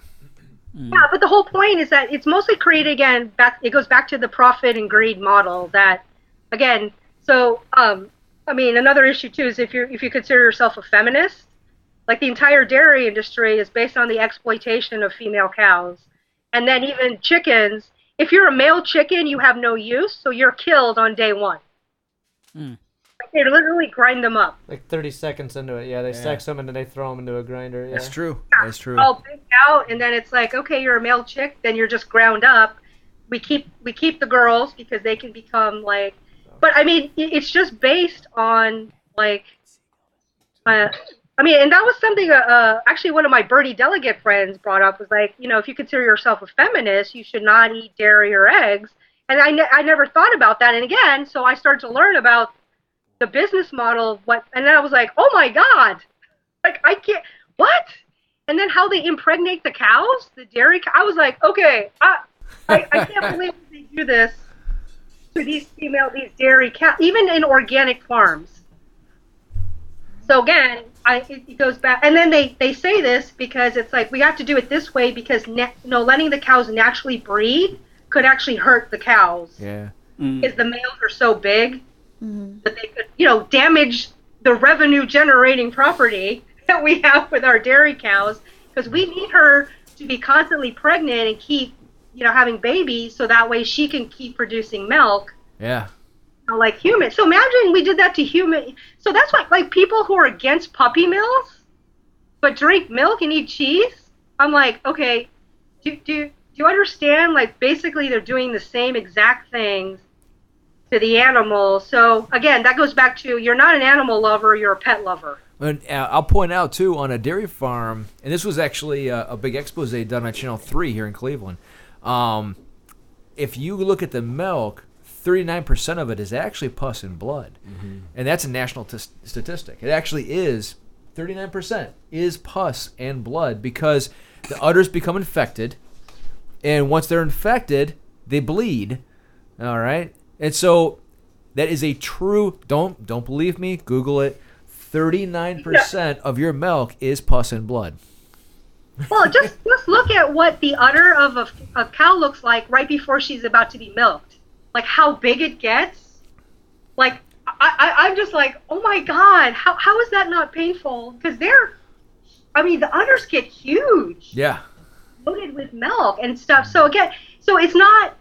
Yeah, but the whole point is that it's mostly created again back it goes back to the profit and greed model that again, so um I mean another issue too is if you if you consider yourself a feminist, like the entire dairy industry is based on the exploitation of female cows. And then even chickens, if you're a male chicken, you have no use, so you're killed on day 1. Mm. They literally grind them up. Like 30 seconds into it, yeah, they sex them and then they throw them into a grinder. Yeah. That's true. That's true. all big out and then it's like okay you're a male chick then you're just ground up we keep we keep the girls because they can become like but i mean it's just based on like uh, i mean and that was something uh, uh, actually one of my birdie delegate friends brought up was like you know if you consider yourself a feminist you should not eat dairy or eggs and I, ne- I never thought about that. And again, so I started to learn about the business model of what, and then I was like, oh my god, like I can't what? And then how they impregnate the cows, the dairy. cow- I was like, okay, I, I, I can't believe they do this to these female, these dairy cows, even in organic farms. So again, I it, it goes back, and then they they say this because it's like we have to do it this way because na- you know letting the cows naturally breed could actually hurt the cows Yeah. Mm. because the males are so big Mm-hmm. that they could you know damage the revenue generating property that we have with our dairy cows because we need her to be constantly pregnant and keep you know having babies so that way she can keep producing milk Yeah. you know, like humans. So imagine we did that to human. So that's why, like, people who are against puppy mills, but drink milk and eat cheese. I'm like, okay, do do do you understand? Like, basically, they're doing the same exact things to the animal. So again, that goes back to you're not an animal lover, you're a pet lover. And uh, I'll point out too on a dairy farm, and this was actually a, a big expose done on Channel Three here in Cleveland. Um, if you look at the milk, 39% of it is actually pus and blood, and that's a national t- statistic. It actually is 39% is pus and blood because the udders become infected, and once they're infected, they bleed. All right, and so that is a true. Don't don't believe me. Google it. Thirty-nine percent of your milk is pus and blood. Well, just just look at what the udder of a, a cow looks like right before she's about to be milked. Like how big it gets. Like I, I I'm just like, oh my god, how how is that not painful? Because they're, I mean, the udders get huge, Yeah. loaded with milk and stuff. So again, so it's not.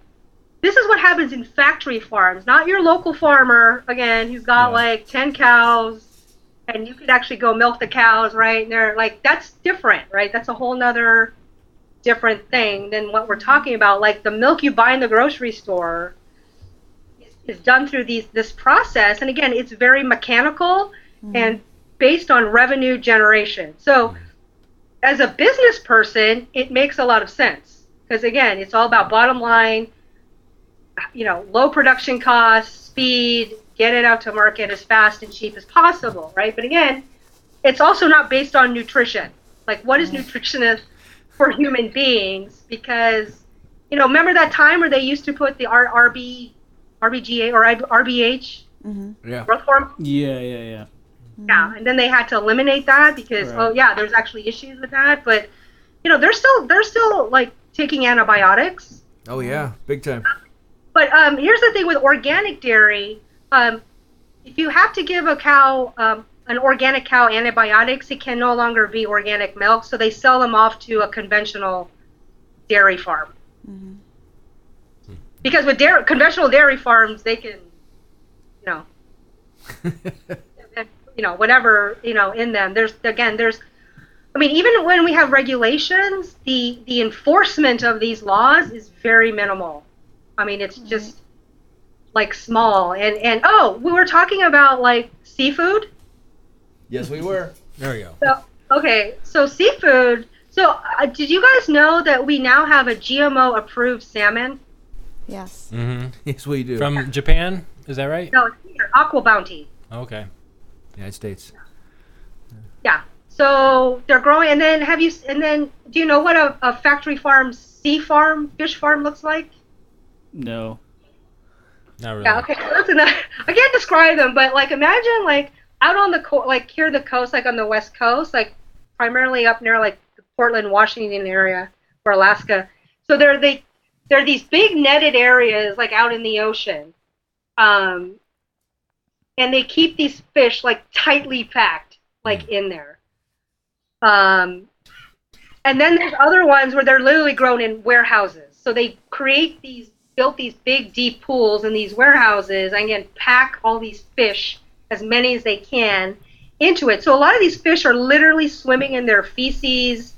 This is what happens in factory farms, not your local farmer. Again, who's got Yeah. like ten cows and you could actually go milk the cows, right? And they're like, that's different, right? That's a whole nother different thing than what we're talking about. Like the milk you buy in the grocery store is, is done through these this process, and again, it's very mechanical mm-hmm. and based on revenue generation. So, as a business person, it makes a lot of sense because again, it's all about bottom line. You know, low production costs, speed, get it out to market as fast and cheap as possible, right? But again, it's also not based on nutrition. Like, what is nutritionist for human beings? Because, you know, remember that time where they used to put the R- RB, RBGA or RBH mm-hmm. Yeah. growth hormone? Yeah, yeah, yeah. Mm-hmm. Yeah, and then they had to eliminate that because Right. oh yeah, there's actually issues with that. But you know, they're still they're still like taking antibiotics. Oh yeah. Big time. But um, here's the thing with organic dairy. Um, if you have to give a cow um, an organic cow antibiotics, it can no longer be organic milk. So they sell them off to a conventional dairy farm. Mm-hmm. Because with dairy, conventional dairy farms, they can, you know, you know, whatever you know in them. There's again, there's. I mean, even when we have regulations, the the enforcement of these laws is very minimal. I mean, it's just like small. And and oh, we were talking about like seafood. Yes, we were. There we go. So okay, so seafood. So uh, did you guys know that we now have a GMO approved salmon? Yes. Mm-hmm. Yes, we do. From Japan, is that right? No, it's here, Aqua Bounty. Okay. United States. Yeah. So they're growing, and then have you? And then do you know what a, a factory farm, sea farm, fish farm looks like? No. Not really. Yeah. Okay. So that's enough. I can't describe them, but like imagine like out on the co- like here the coast, like on the west coast, like primarily up near like the Portland, Washington area or Alaska. So they're they they're these big netted areas like out in the ocean, um, and they keep these fish like tightly packed like in there. Um, and then there's other ones where they're literally grown in warehouses. So they create these, built these big deep pools in these warehouses, and again pack all these fish, as many as they can, into it. So a lot of these fish are literally swimming in their feces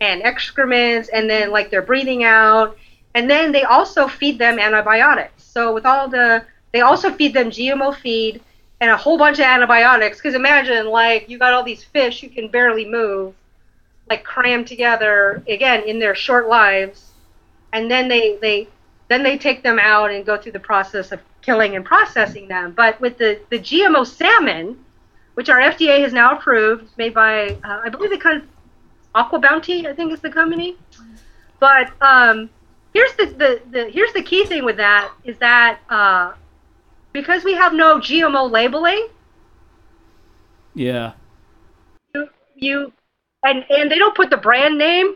and excrements, and then like they're breathing out, and then they also feed them antibiotics. So with all the, they also feed them GMO feed and a whole bunch of antibiotics. Because imagine like you got all these fish you can barely move like crammed together again in their short lives and then they they then they take them out and go through the process of killing and processing them. But with the, the GMO salmon, which our FDA has now approved, made by, uh, I believe the kind Aqua Bounty, I think is the company. But um, here's the, the, the here's the key thing with that is that uh, because we have no GMO labeling, Yeah. you, you and and they don't put the brand name.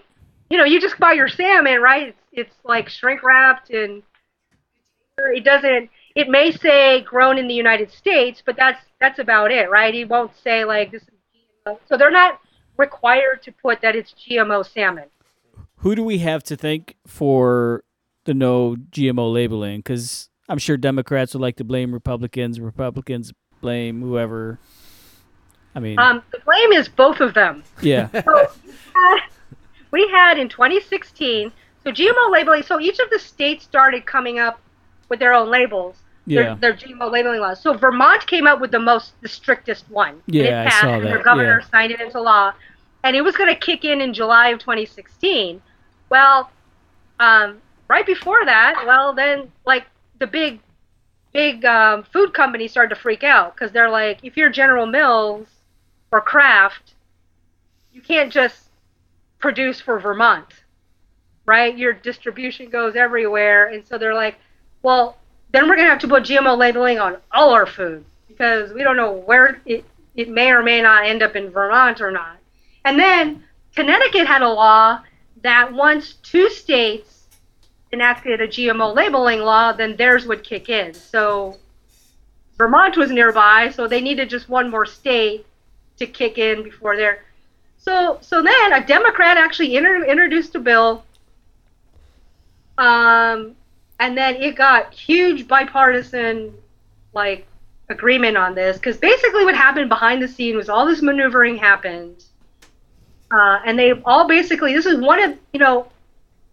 You know, you just buy your salmon, right? It's, it's like shrink wrapped and it doesn't. It may say grown in the United States, but that's that's about it, right? It won't say like this is GMO. So they're not required to put that it's GMO salmon. Who do we have to thank for the no GMO labeling? Because I'm sure Democrats would like to blame Republicans. Republicans blame whoever. I mean, Um, the blame is both of them. yeah. So we had in 2016. So GMO labeling. So each of the states started coming up with their own labels. Yeah. Their, their GMO labeling laws. So Vermont came up with the most, the strictest one. Yeah, it I passed, saw and Their governor yeah. signed it into law, and it was going to kick in in July of 2016. Well, um, right before that, well, then like the big, big um, food companies started to freak out because they're like, if you're General Mills or Kraft, you can't just produce for Vermont, right? Your distribution goes everywhere, and so they're like, well, then we're gonna have to put GMO labeling on all our food because we don't know where it it may or may not end up in Vermont or not. And then Connecticut had a law that once two states enacted a GMO labeling law, then theirs would kick in. So Vermont was nearby, so they needed just one more state to kick in before their. So so then a Democrat actually inter- introduced a bill. Um, and then it got huge bipartisan like agreement on this because basically what happened behind the scene was all this maneuvering happened. Uh, and they all basically this is one of you know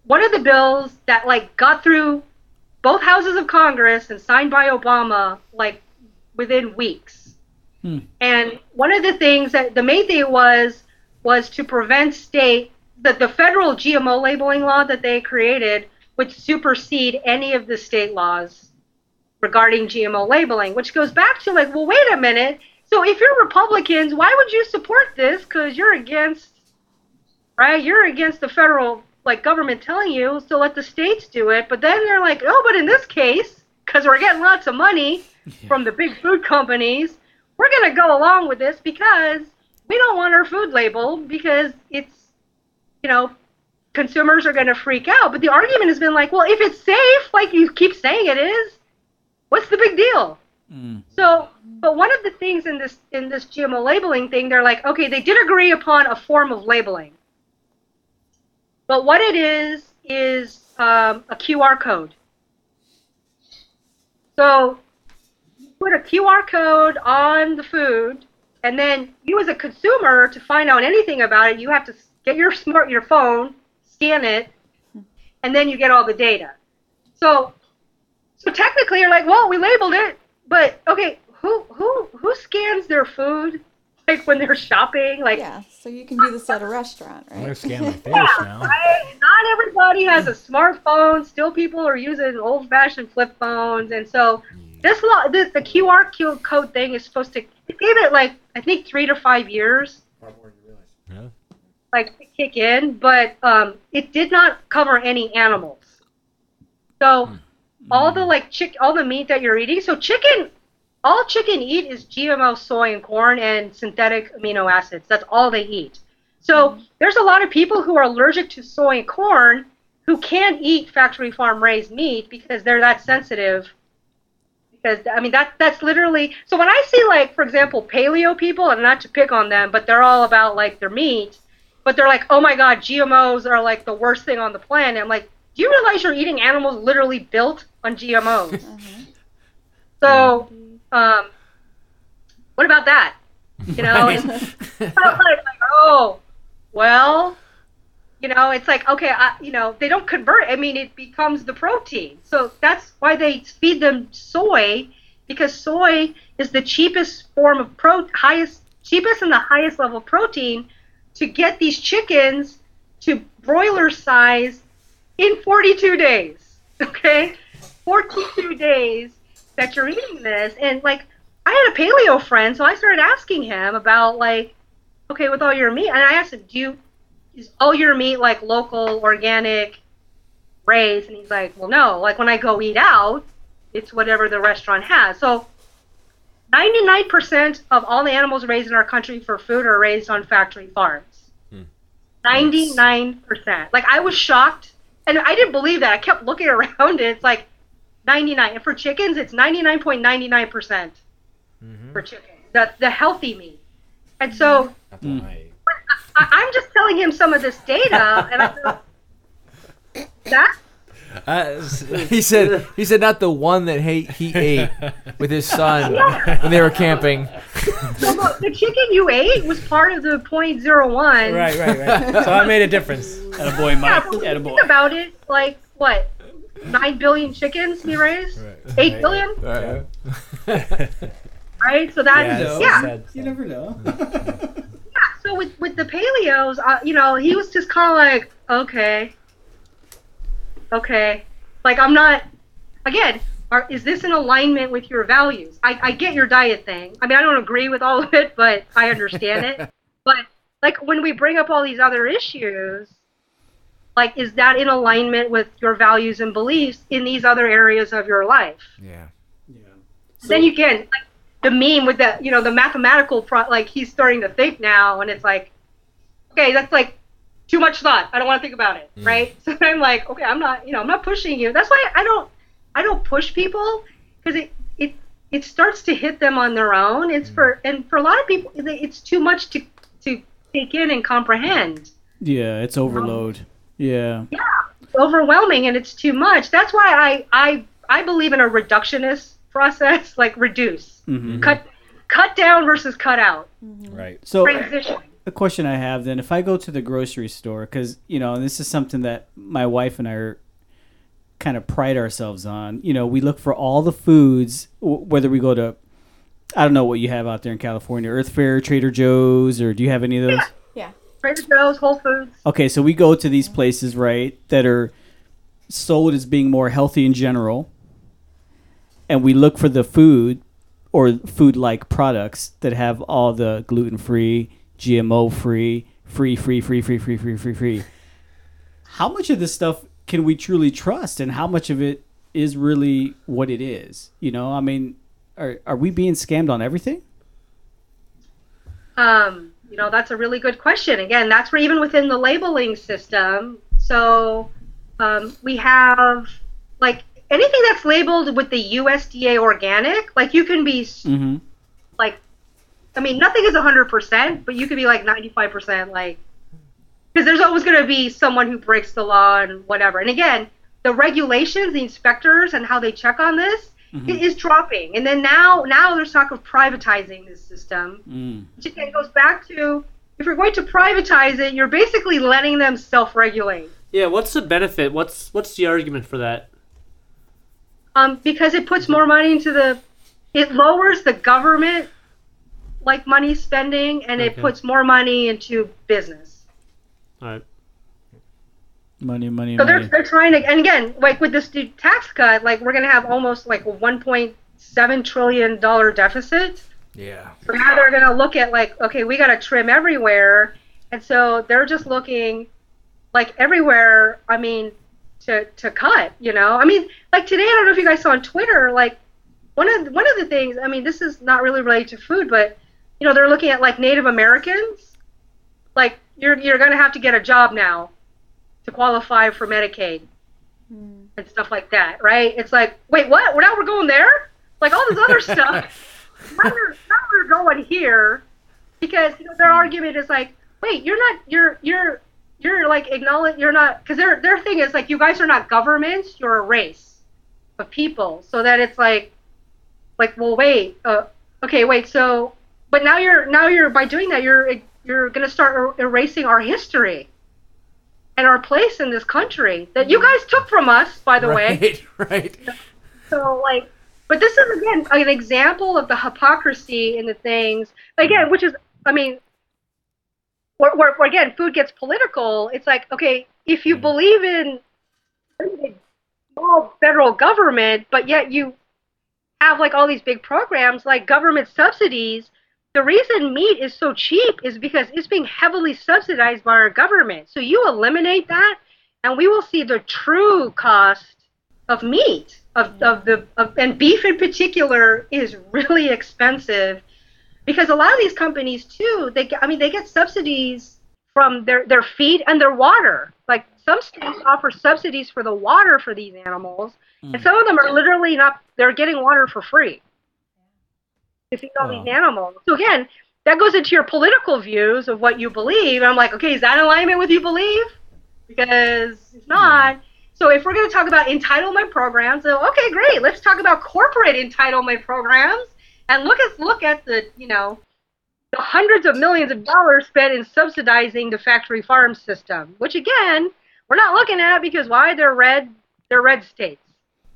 one of the bills that like got through both houses of Congress and signed by Obama like within weeks. Hmm. And one of the things that the main thing was was to prevent state that the federal GMO labeling law that they created would supersede any of the state laws regarding GMO labeling, which goes back to like, well, wait a minute. So if you're Republicans, why would you support this? Because you're against, right? You're against the federal like government telling you, so let the states do it. But then they're like, oh, but in this case, because we're getting lots of money from the big food companies, we're going to go along with this because we don't want our food labeled because it's, you know, consumers are going to freak out. But the argument has been like, well, if it's safe, like you keep saying it is, what's the big deal? Mm. So, but one of the things in this in this GMO labeling thing, they're like, okay, they did agree upon a form of labeling, but what it is is um, a QR code. So, you put a QR code on the food, and then you, as a consumer, to find out anything about it, you have to get your smart your phone, scan it, and then you get all the data. So, so technically, you're like, well, we labeled it, but okay, who who who scans their food like when they're shopping? Like, Yeah, so you can do this at a restaurant, I'm gonna right? scan my face now. right? Not everybody has a smartphone. Still, people are using old-fashioned flip phones, and so this law, this, the QR code thing is supposed to it gave it like I think three to five years, Yeah. Like to kick in, but um, it did not cover any animals. So hmm. all the hmm. like chick, all the meat that you're eating. So chicken, all chicken eat is GMO soy and corn and synthetic amino acids. That's all they eat. So hmm. there's a lot of people who are allergic to soy and corn who can't eat factory farm raised meat because they're that sensitive. Because I mean that that's literally so when I see like for example paleo people and not to pick on them but they're all about like their meat but they're like oh my god GMOs are like the worst thing on the planet. I'm like do you realize you're eating animals literally built on GMOs Uh-huh. so um what about that? You know and like, like, oh well you know it's like okay I, you know they don't convert. I mean it becomes the protein. So that's why they feed them soy because soy is the cheapest form of pro highest cheapest and the highest level of protein to get these chickens to broiler size in 42 days Okay, 42 days that you're eating this, and like I had a paleo friend, so I started asking him about like, okay, with all your meat, and I asked him, do you is all your meat like local, organic, raised? And he's like, well, no. Like when I go eat out, it's whatever the restaurant has. So 99% of all the animals raised in our country for food are raised on factory farms. Hmm. 99%. Like I was shocked and I didn't believe that. I kept looking around and It's like 99. And for chickens, it's 99.99% mm-hmm. for chickens. The, the healthy meat. And so mm-hmm. hmm. I, I'm just telling him some of this data and I go, that Uh, He said he said not the one that he, he ate with his son when they were camping. so the, the chicken you ate was part of the 0.01. right, right, right. So I made a difference. Attaboy, Yeah, Mike. but when you Attaboy. think about it, like what, nine billion chickens we raised, eight billion, right? So Yeah, that's it's yeah. sad. You never know. Yeah. So with with the paleos, uh, you know, he was just kind of like, okay, okay, like I'm not. Again, are, is this in alignment with your values? I, I get your diet thing. I mean, I don't agree with all of it, but I understand it. But like when we bring up all these other issues, like is that in alignment with your values and beliefs in these other areas of your life? Yeah. Yeah. then you can like the meme with the you know the mathematical pro like he's starting to think now and it's like okay that's like too much thought. I don't want to think about it right? So i'm like okay i'm not you know i'm not pushing you. That's why i don't i don't push people because it it it starts to hit them on their own. It's for and for a lot of people it's too much to to take in and comprehend. Yeah, it's overload. Yeah. it's overwhelming and it's too much. That's why i i i believe in a reductionist process like reduce. Hmm cut cut down versus cut out. Right. So transition a question I have then, if I go to the grocery store, because you know this is something that my wife and I are kind of pride ourselves on. You know, we look for all the foods, w- whether we go to, I don't know what you have out there in California, Earth Fare, Trader Joe's, or do you have any of those? Yeah. Trader Joe's, Whole Foods. Okay, so we go to these places, right, that are sold as being more healthy in general, and we look for the food or food like products that have all the gluten free, GMO free, free, free, free, free, free, free, free, free. How much of this stuff can we truly trust, and how much of it is really what it is? You know, I mean, are are we being scammed on everything? Um, you know, that's a really good question. Again, that's where even within the labeling system, so um, we have like anything that's labeled with the USDA organic, like you can be Mm-hmm. like, I mean, nothing is 100%, but you could be like 95%, like, because there's always going to be someone who breaks the law and whatever. And again, the regulations, the inspectors, and how they check on this Mm-hmm. is dropping. And then now, now there's talk of privatizing this system Mm. which again goes back to if you're going to privatize it, you're basically letting them self-regulate. Yeah, what's the benefit? What's what's the argument for that? Um, because it puts more money into the, it lowers the government, like money spending, and it puts more money into business. All right. Money, money, money. So they're they're trying to, and again, like with this new tax cut, like we're gonna have almost like a 1.7 trillion dollar deficit. Yeah. So now they're going to look at like, okay, we got to trim everywhere, and so they're just looking like everywhere. I mean, to to cut. You know, I mean, like today, I don't know if you guys saw on Twitter, like one of one of the things. I mean, this is not really related to food, but you know, they're looking at like Native Americans. Like you're you're going to have to get a job now to qualify for Medicaid and stuff like that, right? It's like, wait, what? Well, now we're going there? Like all this other stuff. now, we're, now we're going here because you know, their argument is like, wait, you're not, you're, you're, you're like acknowledge, you're not, because their their thing is like, you guys are not governments, you're a race of people. So that it's like, like, well, wait, uh, okay, wait, so, but now you're, now you're by doing that, you're, you're gonna start er- erasing our history and our place in this country that you guys took from us, by the way. right, right. So like, but this is again an example of the hypocrisy in the things again, which is, I mean, where, where, where again food gets political. It's like, okay, if you believe in small federal government, but yet you have like all these big programs like government subsidies. The reason meat is so cheap is because it's being heavily subsidized by our government. So you eliminate that, and we will see the true cost of meat of, of the of, and beef in particular is really expensive because a lot of these companies too they get, I mean they get subsidies from their their feed and their water. Like some states offer subsidies for the water for these animals, and mm. some of them are literally not. They're getting water for free to feed all these oh. animals. So again, that goes into your political views of what you believe. And I'm like, okay, is that in alignment with you believe? Because it's not. So if we're going to talk about entitlement programs, so okay, great. Let's talk about corporate entitlement programs and look at look at the you know the hundreds of millions of dollars spent in subsidizing the factory farm system, which again we're not looking at because why they're red they're red states.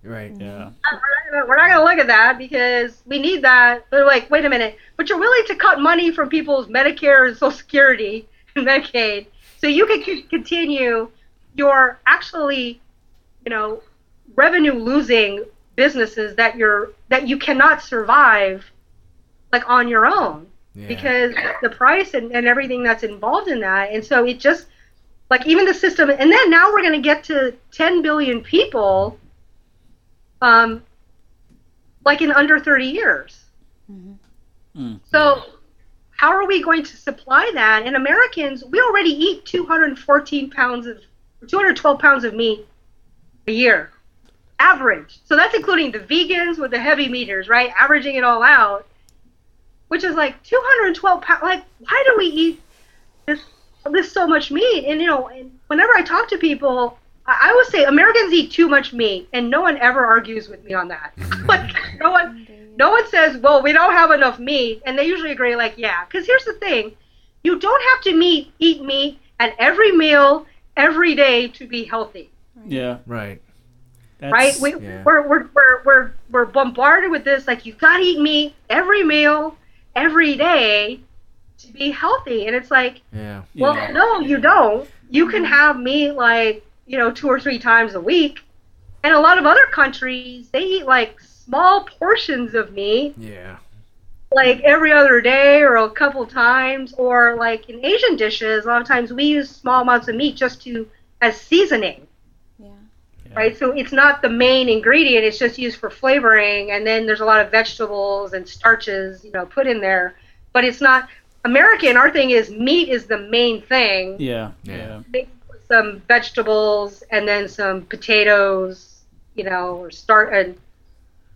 Right. Yeah. We're not going to look at that because we need that. But like, wait a minute. But you're willing to cut money from people's Medicare and Social Security and Medicaid so you can c- continue your actually, you know, revenue losing businesses that you're that you cannot survive like on your own Yeah. because the price and, and everything that's involved in that. And so it just like even the system and then now we're going to get to 10 billion people um like in under 30 years. Mm. So how are we going to supply that? And Americans, we already eat 214 pounds of 212 pounds of meat a year, average. So that's including the vegans with the heavy meters, right? Averaging it all out, which is like 212 pounds. Like, why do we eat this this so much meat? And you know, and whenever I talk to people, I, I always say Americans eat too much meat, and no one ever argues with me on that. like, no one no one says, well, we don't have enough meat. And they usually agree, like, yeah. Because here's the thing you don't have to meet, eat meat at every meal, every day to be healthy, Yeah. Right. That's, right? We, yeah. we're, we're, we're, we're, we're bombarded with this, like, you got to eat meat every meal, every day to be healthy. And it's like, Yeah. well, Yeah. no, you don't. You can have meat, like, you know, two or three times a week. And a lot of other countries, they eat, like, small portions of meat Yeah. like every other day or a couple times or like in asian dishes a lot of times we use small amounts of meat just to as seasoning Yeah. right so it's not the main ingredient it's just used for flavoring and then there's a lot of vegetables and starches you know put in there but it's not american our thing is meat is the main thing Yeah. Yeah. Yeah. Some vegetables and then some potatoes, you know, or start and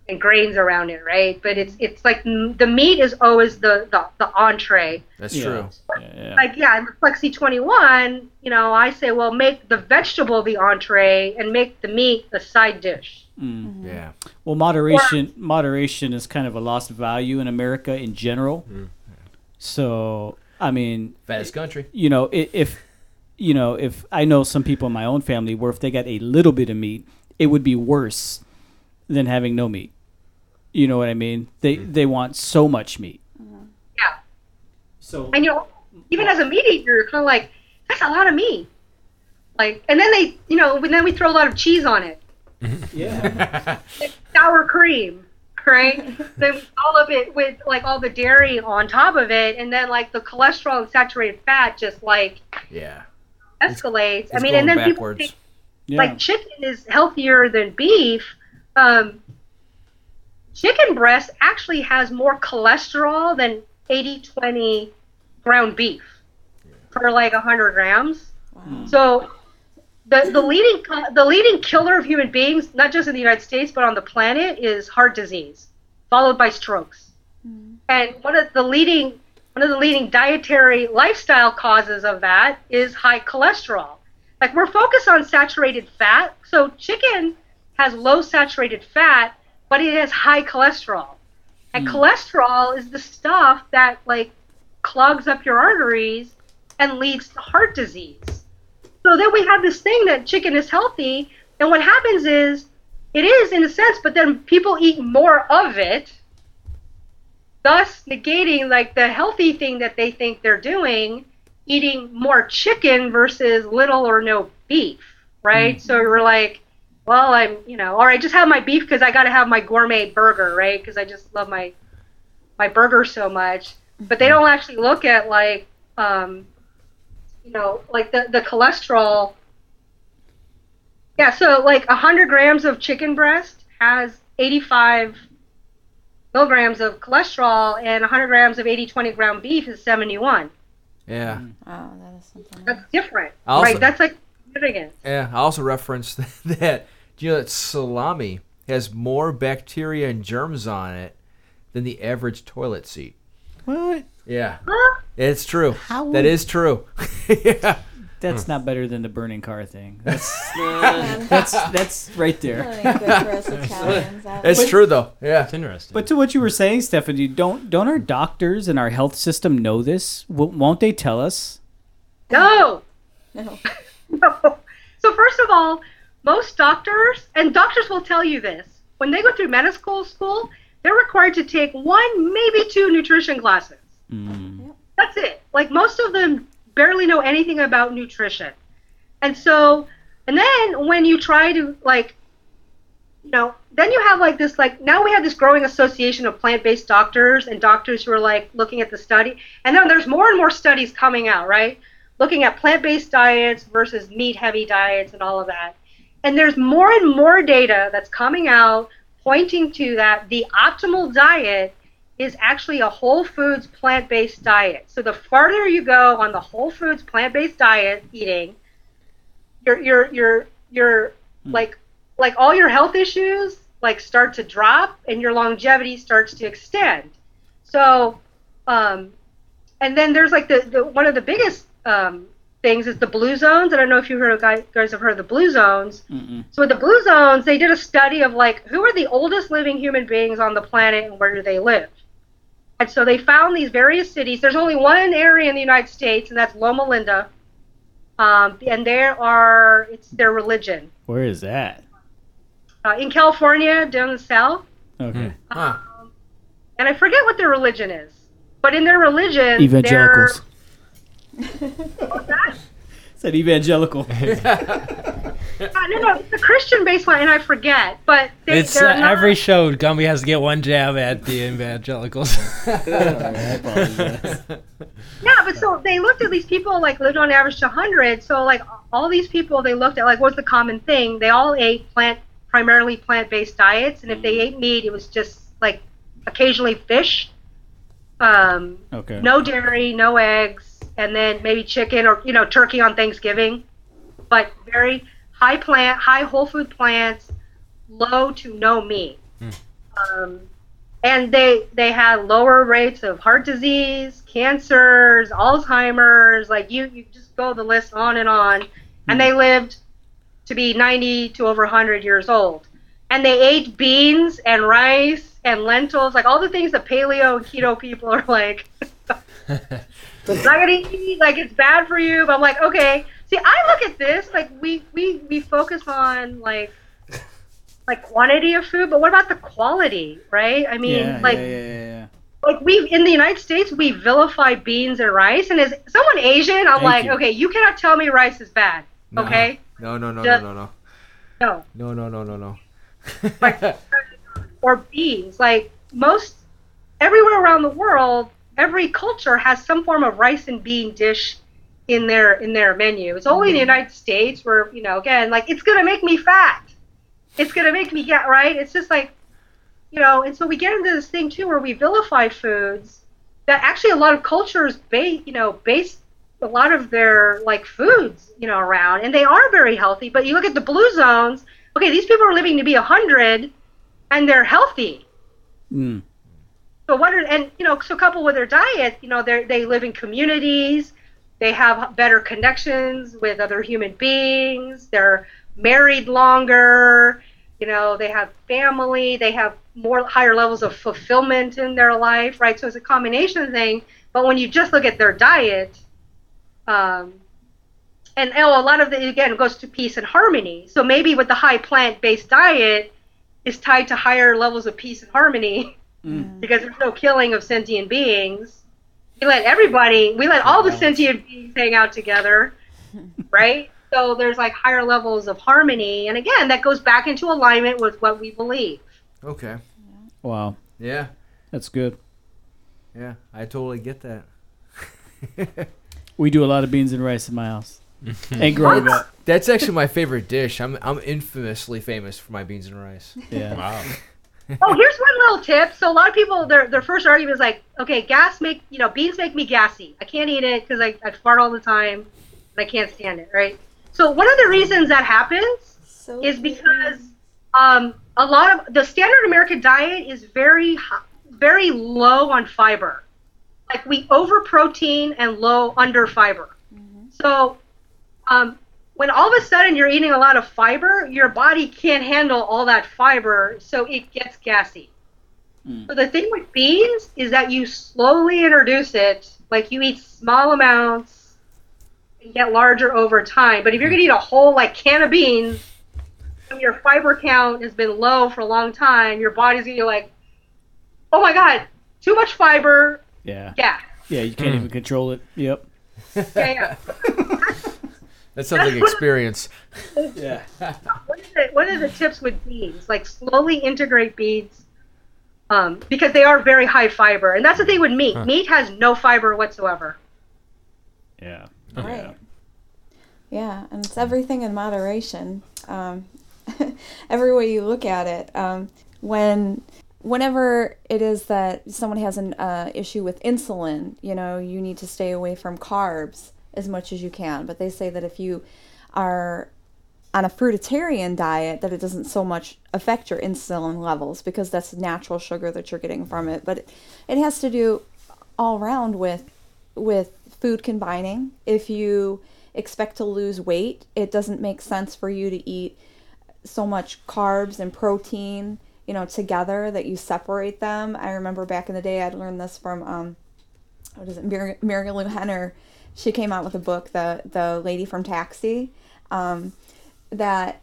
and grains around it, right? But it's it's like mm, the meat is always the the, the entree. That's Yeah. true. Yeah. yeah. Like yeah, in Flexi Twenty One, you know, I say, well, make the vegetable the entree and make the meat the side dish. Mm. Yeah. Well, moderation moderation is kind of a lost value in America in general. So, I mean, Fattest country. you know, if you know, if I know some people in my own family where if they got a little bit of meat, it would be worse than having no meat. You know what I mean? They mm-hmm. they want so much meat. Mm-hmm. Yeah, So and you know, even as a meat eater, you're kind of like, that's a lot of meat. Like, and then they, you know, and then we throw a lot of cheese on it. yeah, sour cream, right? then all of it with like all the dairy on top of it, and then like the cholesterol and saturated fat just like Yeah. Escalates. I It's mean, going and then backwards. people think yeah. like chicken is healthier than beef. Um, chicken breast actually has more cholesterol than 80-20 ground beef for like 100 grams. So the, the leading the leading killer of human beings, not just in the United States but on the planet, is heart disease, followed by strokes. And one of the leading one of the leading dietary lifestyle causes of that is high cholesterol. Like we're focused on saturated fat, so chicken has low saturated fat, but it has high cholesterol. And hmm. cholesterol is the stuff that like clogs up your arteries and leads to heart disease. So then we have this thing that chicken is healthy, and what happens is it is in a sense, but then people eat more of it, thus negating like the healthy thing that they think they're doing, eating more chicken versus little or no beef, right? So we're like, well, I'm, you know, or I just have my beef because I got to have my gourmet burger, right? Because I just love my my burger so much. But they don't actually look at like, um, you know, like the the cholesterol. Yeah, so like 100 grams of chicken breast has 85 milligrams of cholesterol, and 100 grams of 80-20 ground beef is 71. Yeah. Mm. Oh, that is something. That's different, Also- right? That's like significant. Yeah. I also referenced that. Do you know that salami has more bacteria and germs on it than the average toilet seat? What? Yeah. Huh? It's true. How That would- is true. yeah. That's not better than the burning car thing. That's that's that's right there. Really good for us Italians. out It's true though. Yeah. It's interesting. But to what you were saying, Stephanie, don't don't our doctors and our health system know this? W- won't they tell us? No. No. No. So first of all, most doctors and doctors will tell you this when they go through medical school, they're required to take one, maybe two nutrition classes. Mm. That's it. Like most of them barely know anything about nutrition, and so and then when you try to like, you know, then you have like this like now we have this growing association of plant-based doctors and doctors who are like looking at the study, and then there's more and more studies coming out, right? looking at plant-based diets versus meat-heavy diets and all of that. And there's more and more data that's coming out pointing to that the optimal diet is actually a whole foods plant-based diet. So the farther you go on the whole foods plant-based diet eating, your your your your like like all your health issues like start to drop and your longevity starts to extend. So um and then there's like the, the one of the biggest um, things is the blue zones. I don't know if you heard of guys, guys have heard of the blue zones. Mm-mm. So with the blue zones, they did a study of like who are the oldest living human beings on the planet and where do they live. And so they found these various cities. There's only one area in the United States, and that's Loma Linda. Um, and there are it's their religion Where is that? uh, in California, down in the south. Okay. Huh. And I forget what their religion is, but in their religion, Evangelicals. they're- Said evangelical. Uh, no, no, it's a Christian baseline, and I forget. But they, it's uh, not- every show Gumby has to get one jab at the evangelicals. Yeah, but so they looked at these people like lived on average to 100. So like all these people, they looked at like what's the common thing? They all ate plant, primarily plant-based diets, and if they ate meat, it was just like occasionally fish, um, Okay. no dairy, no eggs, and then maybe chicken or you know turkey on Thanksgiving, but very high plant, high whole food plants, low to no meat. Um, and they they had lower rates of heart disease, cancers, Alzheimer's. Like you, you just go the list on and on. And they lived to be 90 to over 100 years old. And they ate beans and rice and lentils, like all the things that paleo and keto people are like. not gonna eat, like it's bad for you. But I'm like, okay. See, I look at this like we we we focus on like like quantity of food, but what about the quality, right? I mean, yeah, like yeah, yeah, yeah, yeah. like we in the United States we vilify beans and rice, and is someone Asian? I'm Thank like, you. okay, you cannot tell me rice is bad, Nah. okay? No, no, no, no, Just- no, no. No, No, no, no, no, no. or beans. Like most everywhere around the world, every culture has some form of rice and bean dish in their in their menu. It's only in the United States where you know again like it's gonna make me fat. It's gonna make me get right. It's just like you know, and so we get into this thing too where we vilify foods that actually a lot of cultures base you know base a lot of their like foods you know around and they are very healthy but you look at the blue zones okay these people are living to be a 100 and they're healthy Mm. So what are and you know so coupled with their diet you know they they live in communities. They have better connections with other human beings. They're married longer. You know they have family. They have more higher levels of fulfillment in their life right? So it's a combination thing. But when you just look at their diet um, and oh, a lot of the again goes to peace and harmony. So maybe with the high plant-based diet is tied to higher levels of peace and harmony Mm. because there's no killing of sentient beings. We let everybody, we let all the sentient beings hang out together, right? So there's like higher levels of harmony, and again, that goes back into alignment with what we believe. Okay. Wow, Yeah. that's good. Yeah. I totally get that. We do a lot of beans and rice in my house. and growing up. That's actually my favorite dish. I'm I'm infamously famous for my beans and rice. Yeah. Wow. oh, here's one little tip. So a lot of people, their their first argument is like, okay, gas make you know beans make me gassy. I can't eat it because I, I fart all the time, and I can't stand it. Right. So one of the reasons that happens So is because um, a lot of the standard American diet is very very low on fiber. Like we over protein and low under fiber. So um, when all of a sudden you're eating a lot of fiber, your body can't handle all that fiber, so it gets gassy. Hmm. So the thing with beans is that you slowly introduce it, like you eat small amounts and get larger over time. But if you're gonna eat a whole like can of beans, and your fiber count has been low for a long time, your body's gonna be like, oh my god, too much fiber, Yeah. yeah, Yeah, you can't even hmm. control it. Yep. yeah, yeah. That sounds like experience. Yeah. What are, the, what are the tips with beans? Like slowly integrate beans, um, because they are very high fiber, and that's the thing with meat. Meat has no fiber whatsoever. Yeah. Right. Yeah, and it's everything in moderation. Um, every way you look at it. Um, when, whenever it is that someone has an uh, issue with insulin, you know, you need to stay away from carbs as much as you can. But they say that if you are on a fruitarian diet, that it doesn't so much affect your insulin levels because that's natural sugar that you're getting from it. But it, has to do all around with with food combining. If you expect to lose weight, it doesn't make sense for you to eat so much carbs and protein, you know, together that you separate them. I remember back in the day, I'd learned this from um, what is it, Mary, Marilu Henner. She came out with a book, the the lady from Taxi, um, that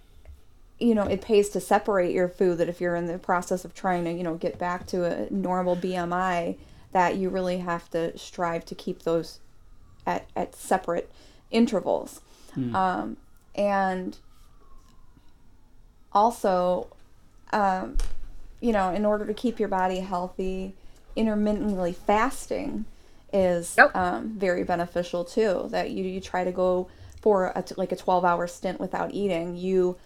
you know it pays to separate your food. That if you're in the process of trying to you know get back to a normal BMI, that you really have to strive to keep those at at separate intervals, um, and also um, you know, in order to keep your body healthy, intermittently fasting is Yep. um, very beneficial too. That you, you try to go for a t like a 12 hour stint without eating. You,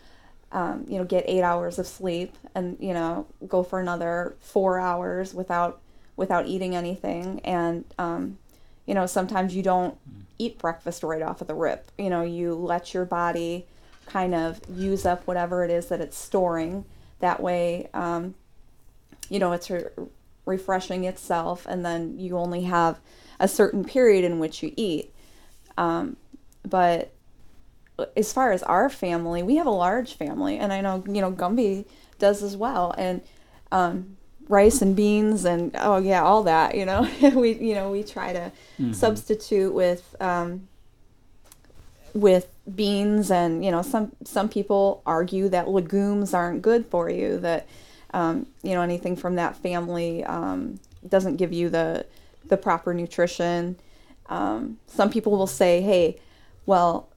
um, you know, get eight hours of sleep and, you know, go for another four hours without, without eating anything. And, um, you know, sometimes you don't eat breakfast right off of the rip. You know, you let your body kind of use up whatever it is that it's storing. That way, um, you know, it's re- refreshing itself, and then you only have a certain period in which you eat. Um, but as far as our family, we have a large family, and I know you know Gumby does as well, and um, rice and beans and oh yeah, all that. You know, we you know we try to substitute with um, with beans, and you know some some people argue that legumes aren't good for you. That um, you know anything from that family um, doesn't give you the the proper nutrition. Um, some people will say, hey, well,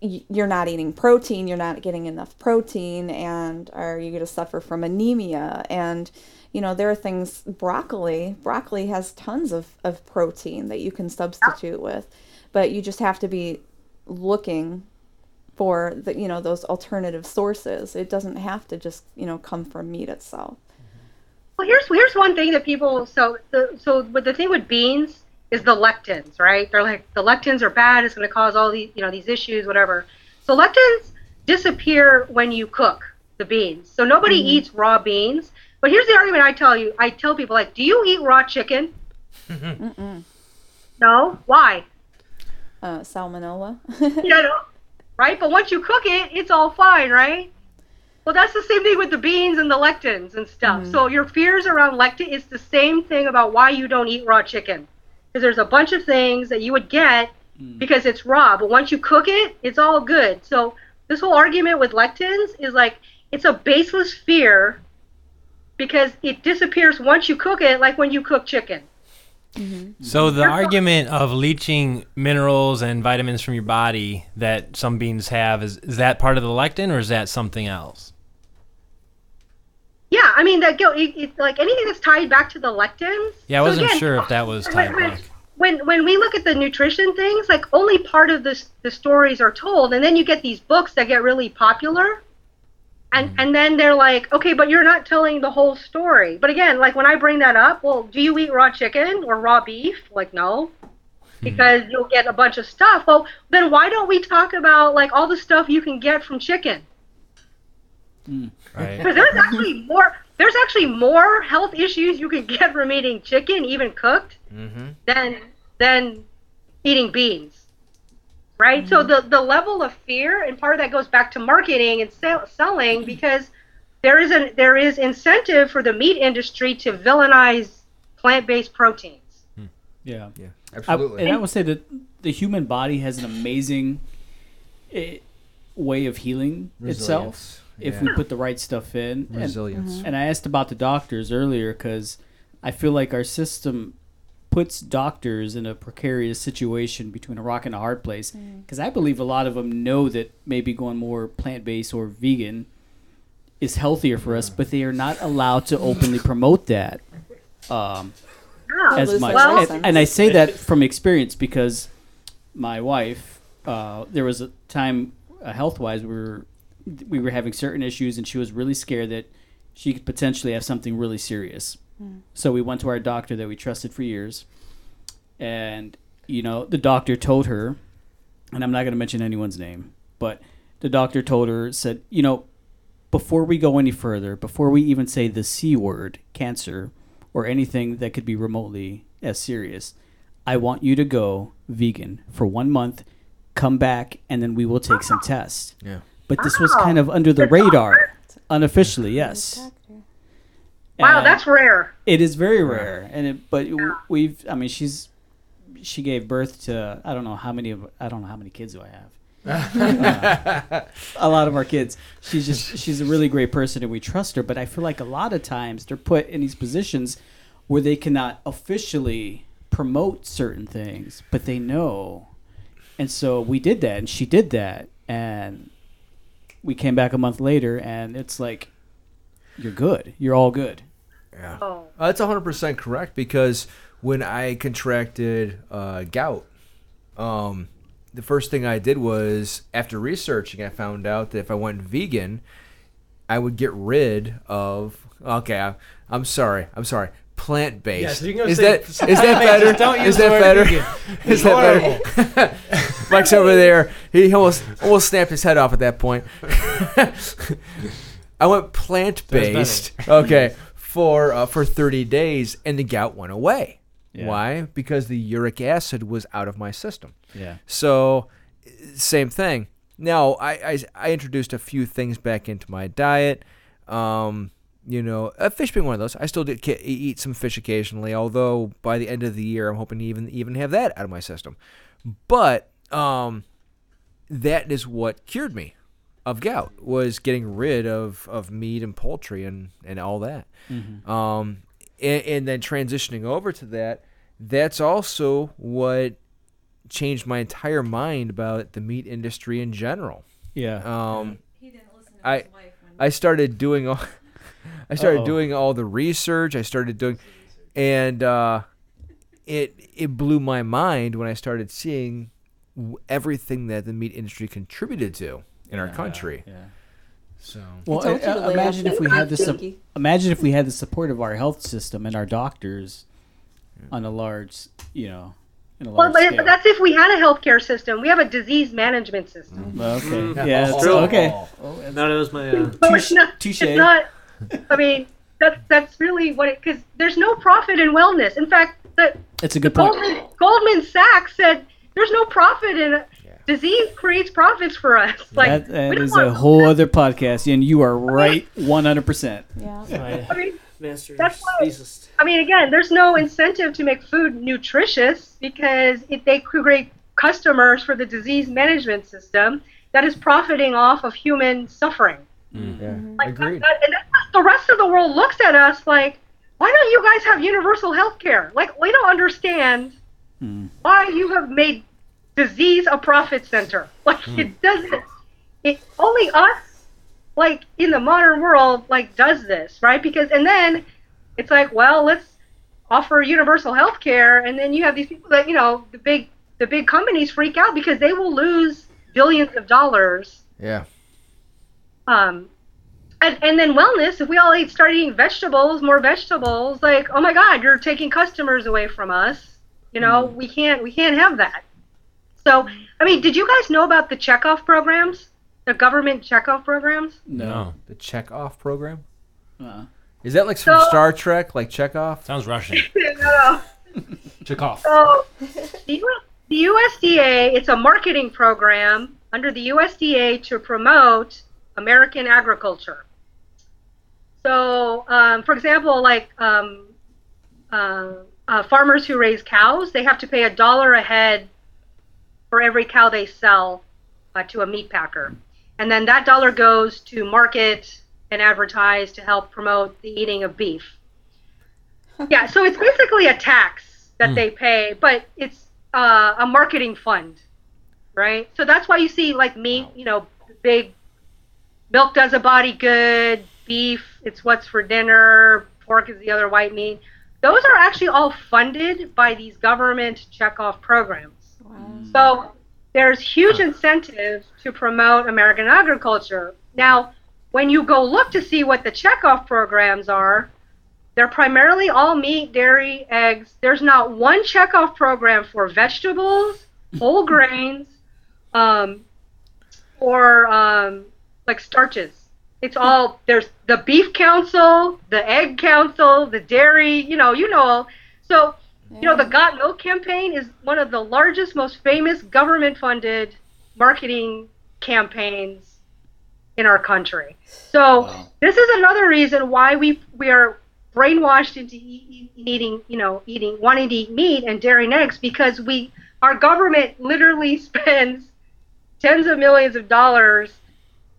y- you're not eating protein, you're not getting enough protein, and are you going to suffer from anemia? And, you know, there are things, broccoli, broccoli has tons of, of protein that you can substitute with, but you just have to be looking for the, you know, those alternative sources. It doesn't have to just, you know, come from meat itself. Well, here's here's one thing that people so the so with the thing with beans is the lectins, right? They're like the lectins are bad. It's going to cause all these you know these issues, whatever. So lectins disappear when you cook the beans. So nobody eats raw beans. But here's the argument I tell you. I tell people like, do you eat raw chicken? No. Why? Uh, salmonella. you know, right? But once you cook it, it's all fine, right? Well, that's the same thing with the beans and the lectins and stuff. Mm-hmm. So your fears around lectin, is the same thing about why you don't eat raw chicken. Because there's a bunch of things that you would get mm. because it's raw, but once you cook it, it's all good. So this whole argument with lectins is like it's a baseless fear because it disappears once you cook it, like when you cook chicken. Mm-hmm. So the argument of leaching minerals and vitamins from your body that some beans have is, is that part of the lectin or is that something else? Yeah, I mean that go like anything that's tied back to the lectins. Yeah, I wasn't again, sure if that was tied when, back. When when we look at the nutrition things, like only part of this the stories are told, and then you get these books that get really popular, and Mm. and then they're like, okay, but you're not telling the whole story. But again, like when I bring that up, well, do you eat raw chicken or raw beef? Like no. Hmm. Because you'll get a bunch of stuff. Well, then why don't we talk about like all the stuff you can get from chicken? Right. Because there's actually more. There's actually more health issues you can get from eating chicken, even cooked, Mm-hmm. than than eating beans. Right. So mm-hmm. the the level of fear, and part of that goes back to marketing and sell, selling, mm-hmm. because there is an there is incentive for the meat industry to villainize plant-based proteins. Hmm. Yeah. Yeah, I, absolutely. and I would say that the human body has an amazing eh, way of healing itself if Yeah. we put the right stuff in. And, Resilience. and I asked about the doctors earlier because I feel like our system puts doctors in a precarious situation between a rock and a hard place. Because I believe a lot of them know that maybe going more plant based or vegan is healthier for us, but they are not allowed to openly promote that. Um, Yeah. as much. their and, and I say that from experience because my wife, uh, there was a time uh, health wise we were we were having certain issues, and she was really scared that she could potentially have something really serious. So we went to our doctor that we trusted for years, and you know the doctor told her, and I'm not going to mention anyone's name, but the doctor told her said, you know, before we go any further, before we even say the c word, cancer, or anything that could be remotely as serious, I want you to go vegan for one month, come back, and then we will take some ah. tests. Yeah. But this was kind of under the radar, unofficially, yes. Wow, And that's rare. it is very rare, and it, but w- we've. I mean, she's she gave birth to I don't know how many of I don't know how many kids do I have. Uh, a lot of our kids. She's just she's a really great person, and we trust her. But I feel like a lot of times they're put in these positions where they cannot officially promote certain things, but they know. And so we did that, and she did that, and we came back a month later, and it's like, you're good. You're all good. Yeah. Oh. Uh, that's 100% correct because when I contracted uh, gout, um, the first thing I did was, after researching, I found out that if I went vegan, I would get rid of. Okay, I, I'm sorry. I'm sorry. Plant based. Yes, you can go is say that is that better? don't use is that better? vegan. is that better? Mike's over there. He almost almost snapped his head off at that point. I went plant based. Okay, for uh, for 30 days, and the gout went away. Yeah. Why? Because the uric acid was out of my system. Yeah. So, same thing. Now, I, I, I introduced a few things back into my diet. Um, you know, uh, fish being one of those. I still did eat some fish occasionally, although by the end of the year, I'm hoping to even even have that out of my system. But um, that is what cured me of gout was getting rid of, of meat and poultry and, and all that. Um, and, and then transitioning over to that, that's also what changed my entire mind about the meat industry in general. Yeah. Um, I I started doing all I started Uh-oh. doing all the research. I started doing, and uh, it it blew my mind when I started seeing everything that the meat industry contributed to in our country. Yeah. So Well, told you uh, imagine if we had the sup- cookie. imagine if we had the support of our health system and our doctors on a large, you know, Well, large but that's if we had a healthcare system. We have a disease management system. Well, okay. Mm. Yeah, that's True. okay. No, that was my. Uh, So it's not, touche. it's not. I mean, that's that's really what it. Because there's no profit in wellness. In fact, the It's a good point. Goldman, Goldman Sachs said there's no profit in disease creates profits for us. Like that we that don't is want- a whole other podcast, and you are right 100%. Yeah. I mean, master's That's why- thesis. I mean, again, there's no incentive to make food nutritious because if they create customers for the disease management system that is profiting off of human suffering. Mm. yeah, mm-hmm. Like, agreed. that- and the rest of the world looks at us like, why don't you guys have universal health care? Like, we don't understand mm. why you have made disease a profit center. Like, it doesn't, it, only us, like, in the modern world, like, does this, right? Because, and then it's like, well, let's offer universal health care, and then you have these people that, you know, the big, the big companies freak out because they will lose billions of dollars Yeah. um, and, and then wellness, if we all eat, start eating vegetables, more vegetables, like, oh my God, you're taking customers away from us. You know, we can't, we can't have that. So, I mean, did you guys know about the checkoff programs? The government checkoff programs? No. The checkoff program? Uh, Is that like from So- Star Trek, like checkoff? Sounds Russian. no. Check. So, the, U- the USDA, it's a marketing program under the USDA to promote American agriculture. So, um, for example, like um, uh, uh, farmers who raise cows, they have to pay a dollar a head for every cow they sell uh, to a meat packer. And then that dollar goes to market and advertise to help promote the eating of beef. Yeah, so it's basically a tax that they pay, but it's uh, a marketing fund, right? So that's why you see like meat, you know, big milk does a body good, beef, it's what's for dinner, pork is the other white meat. Those are actually all funded by these government checkoff programs. So there's huge incentive to promote American agriculture. Now, when you go look to see what the checkoff programs are, they're primarily all meat, dairy, eggs. There's not one checkoff program for vegetables, whole grains, um, or um, like starches. It's all there's the beef council, the egg council, the dairy. You know, you know. So you know, the Got Milk campaign is one of the largest, most famous government-funded marketing campaigns in our country. So this is another reason why we we are brainwashed into eating, you know, eating, wanting to eat meat and dairy and eggs because we, our government literally spends tens of millions of dollars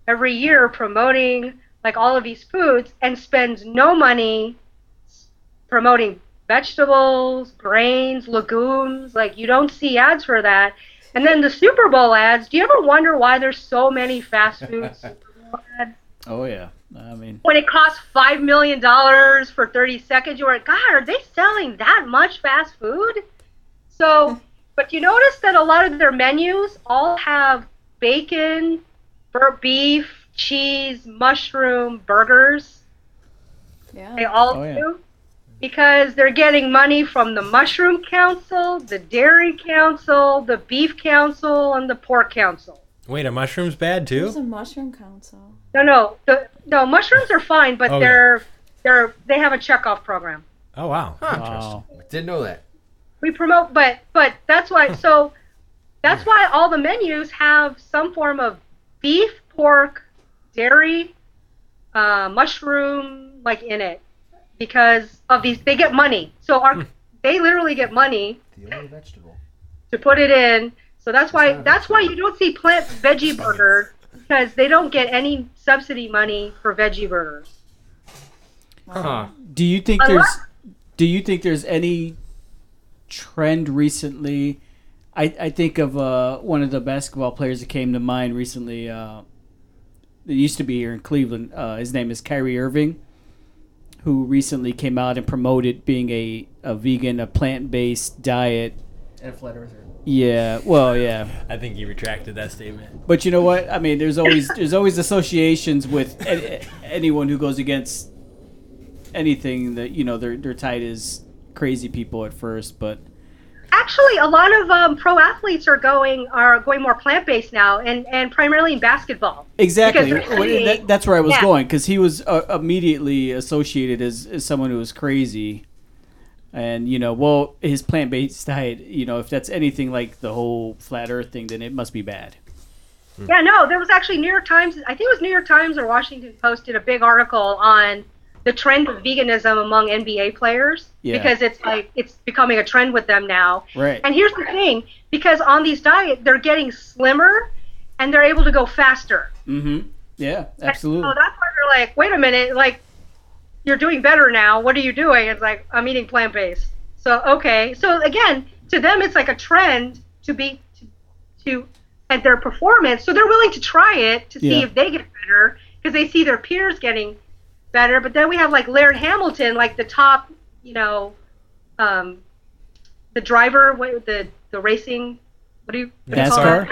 every year promoting like all of these foods and spends no money promoting vegetables, grains, legumes. Like you don't see ads for that. And then the Super Bowl ads. Do you ever wonder why there's so many fast food Super Bowl ads? oh yeah. I mean, when it costs five million dollars for thirty seconds, you're like, God, are they selling that much fast food? So, but you notice that a lot of their menus all have bacon, bur- beef, cheese, mushroom, burgers. Yeah. They all Oh, yeah. Do because they're getting money from the mushroom council, the dairy council, the beef council, and the pork council. Wait, are mushrooms bad There's too? a mushroom council. No, no, the, no mushrooms are fine, but Okay. they're they're they have a checkoff program. Oh wow. wow. Didn't know that. we promote but but that's why so that's why all the menus have some form of beef pork dairy uh, mushroom like in it because of these they get money so our they literally get money The only vegetable. to put it in so that's why that's why you don't see plant veggie burgers because they don't get any subsidy money for veggie burgers Huh. Do you think Unless- there's do you think there's any trend recently? I, I think of uh, one of the basketball players that came to mind recently. Uh, that used to be here in Cleveland. Uh, his name is Kyrie Irving, who recently came out and promoted being a, a vegan, a plant based diet. And a flat earther. Yeah, well, yeah, I think he retracted that statement. but you know what? I mean, there's always there's always associations with a, anyone who goes against anything that you know they're they're tied as crazy people at first, but actually a lot of um, pro athletes are going are going more plant based now and and primarily in basketball exactly Because Well, that, that's where I was Yeah. going because he was uh, immediately associated as, as someone who was crazy, and you know, well, his plant based diet, you know, if that's anything like the whole flat Earth thing, then it must be bad. Yeah, no, there was actually New York Times. I think it was New York Times or Washington Post did a big article on the trend of veganism among NBA players Yeah. because it's like it's becoming a trend with them now. Right. And here's the thing: because on these diets, they're getting slimmer and they're able to go faster. Mm-hmm. Yeah, absolutely. So that's why they're like, wait a minute, like you're doing better now. What are you doing? It's like I'm eating plant based. So okay. So again, to them it's like a trend to be to, to at their performance. So they're willing to try it to see Yeah. if they get better because they see their peers getting better. But then we have like Laird Hamilton, like the top, you know, um, the driver, what, the the racing. What do you what do you NASCAR.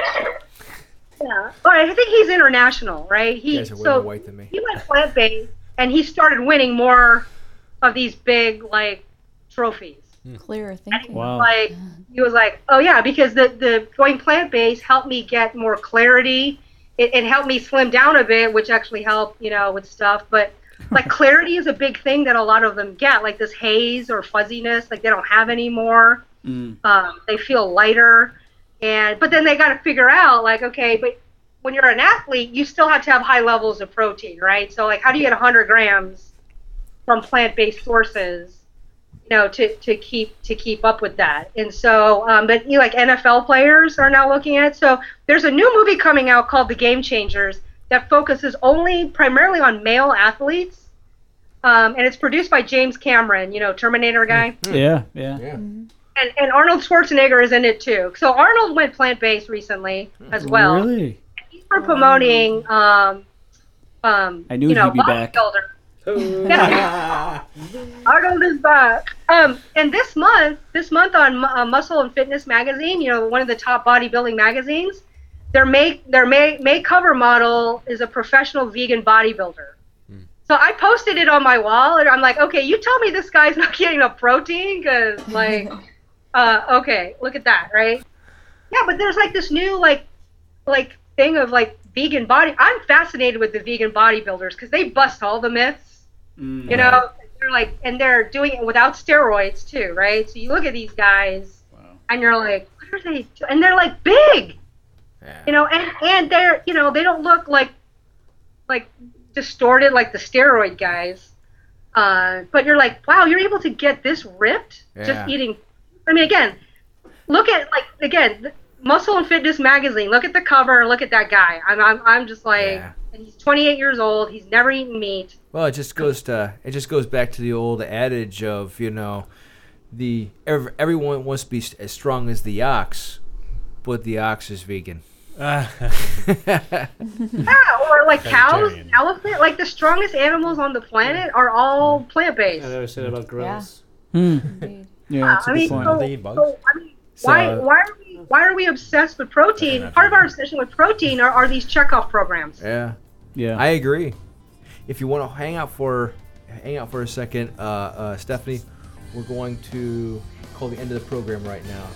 Yeah. All right. I think he's international, right? He You guys are way so more white than me. he went plant based and he started winning more of these big like trophies. Clearer And he thinking. Wow. like he was like, oh yeah, because the the going plant based helped me get more clarity. It, it helped me slim down a bit, which actually helped, you know, with stuff. But like clarity is a big thing that a lot of them get, like this haze or fuzziness, like they don't have anymore. Mm. Um, they feel lighter, and but then they got to figure out like, okay, but when you're an athlete, you still have to have high levels of protein, right? So like, how do you get 100 grams from plant-based sources? you know, to, to keep to keep up with that. And so, um, but you know, like NFL players are now looking at it. So there's a new movie coming out called The Game Changers that focuses only primarily on male athletes, um, and it's produced by James Cameron, you know, Terminator guy, Yeah, yeah. Yeah. and and Arnold Schwarzenegger is in it too. So Arnold went plant based recently as well. Really? He's for promoting, um, um, I knew you know, he'd be back. bodybuilder. Yeah. Arnold is back. Um, and this month, this month on uh, Muscle and Fitness magazine, you know, one of the top bodybuilding magazines, their make their May, May cover model is a professional vegan bodybuilder. So I posted it on my wall, and I'm like, okay, you tell me this guy's not getting enough protein, because like, uh, okay, look at that, right? Yeah, but there's like this new like, like thing of like vegan body. I'm fascinated with the vegan bodybuilders because they bust all the myths. Mm. You know, they're like, and they're doing it without steroids too, right? So you look at these guys, and you're like, what are they? Do-? And they're like big, Yeah. you know, and and they're, you know, they don't look like, like distorted like the steroid guys. Uh, but you're like, wow, you're able to get this ripped Yeah. just eating. I mean, again, look at like again, Muscle and Fitness magazine. Look at the cover. Look at that guy. I'm I'm, I'm just like, Yeah. and he's 28 years old. He's never eaten meat. Well, it just goes to it just goes back to the old adage of you know, the ev- everyone wants to be as strong as the ox, but the ox is vegan. Uh, Yeah, or like cows, elephant, like the strongest animals on the planet are all plant based. I never said about gorillas. Hmm. Indeed. Yeah, that's a I good mean, point. so, They eat bugs? so, I mean, why So- why are we why are we obsessed with protein? Part of our obsession with protein are, are these checkoff programs. Yeah, yeah. I agree. If you want to hang out for hang out for a second, uh, uh, Stephanie, we're going to call the end of the program right now.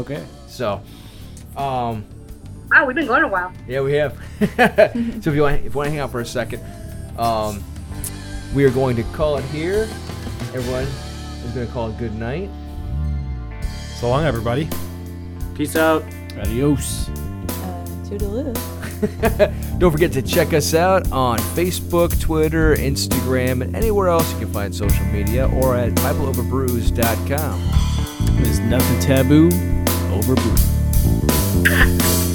okay. So, um, Wow, we've been going a while. Yeah, we have. so if you want, if you want to hang out for a second, um, we are going to call it here. Everyone is going to call it good night. so long, everybody. Peace out. Adios. Uh, toodaloo. Don't forget to check us out on Facebook, Twitter, Instagram, and anywhere else you can find social media, or at BibleOverBrews.com. There's nothing taboo over brew.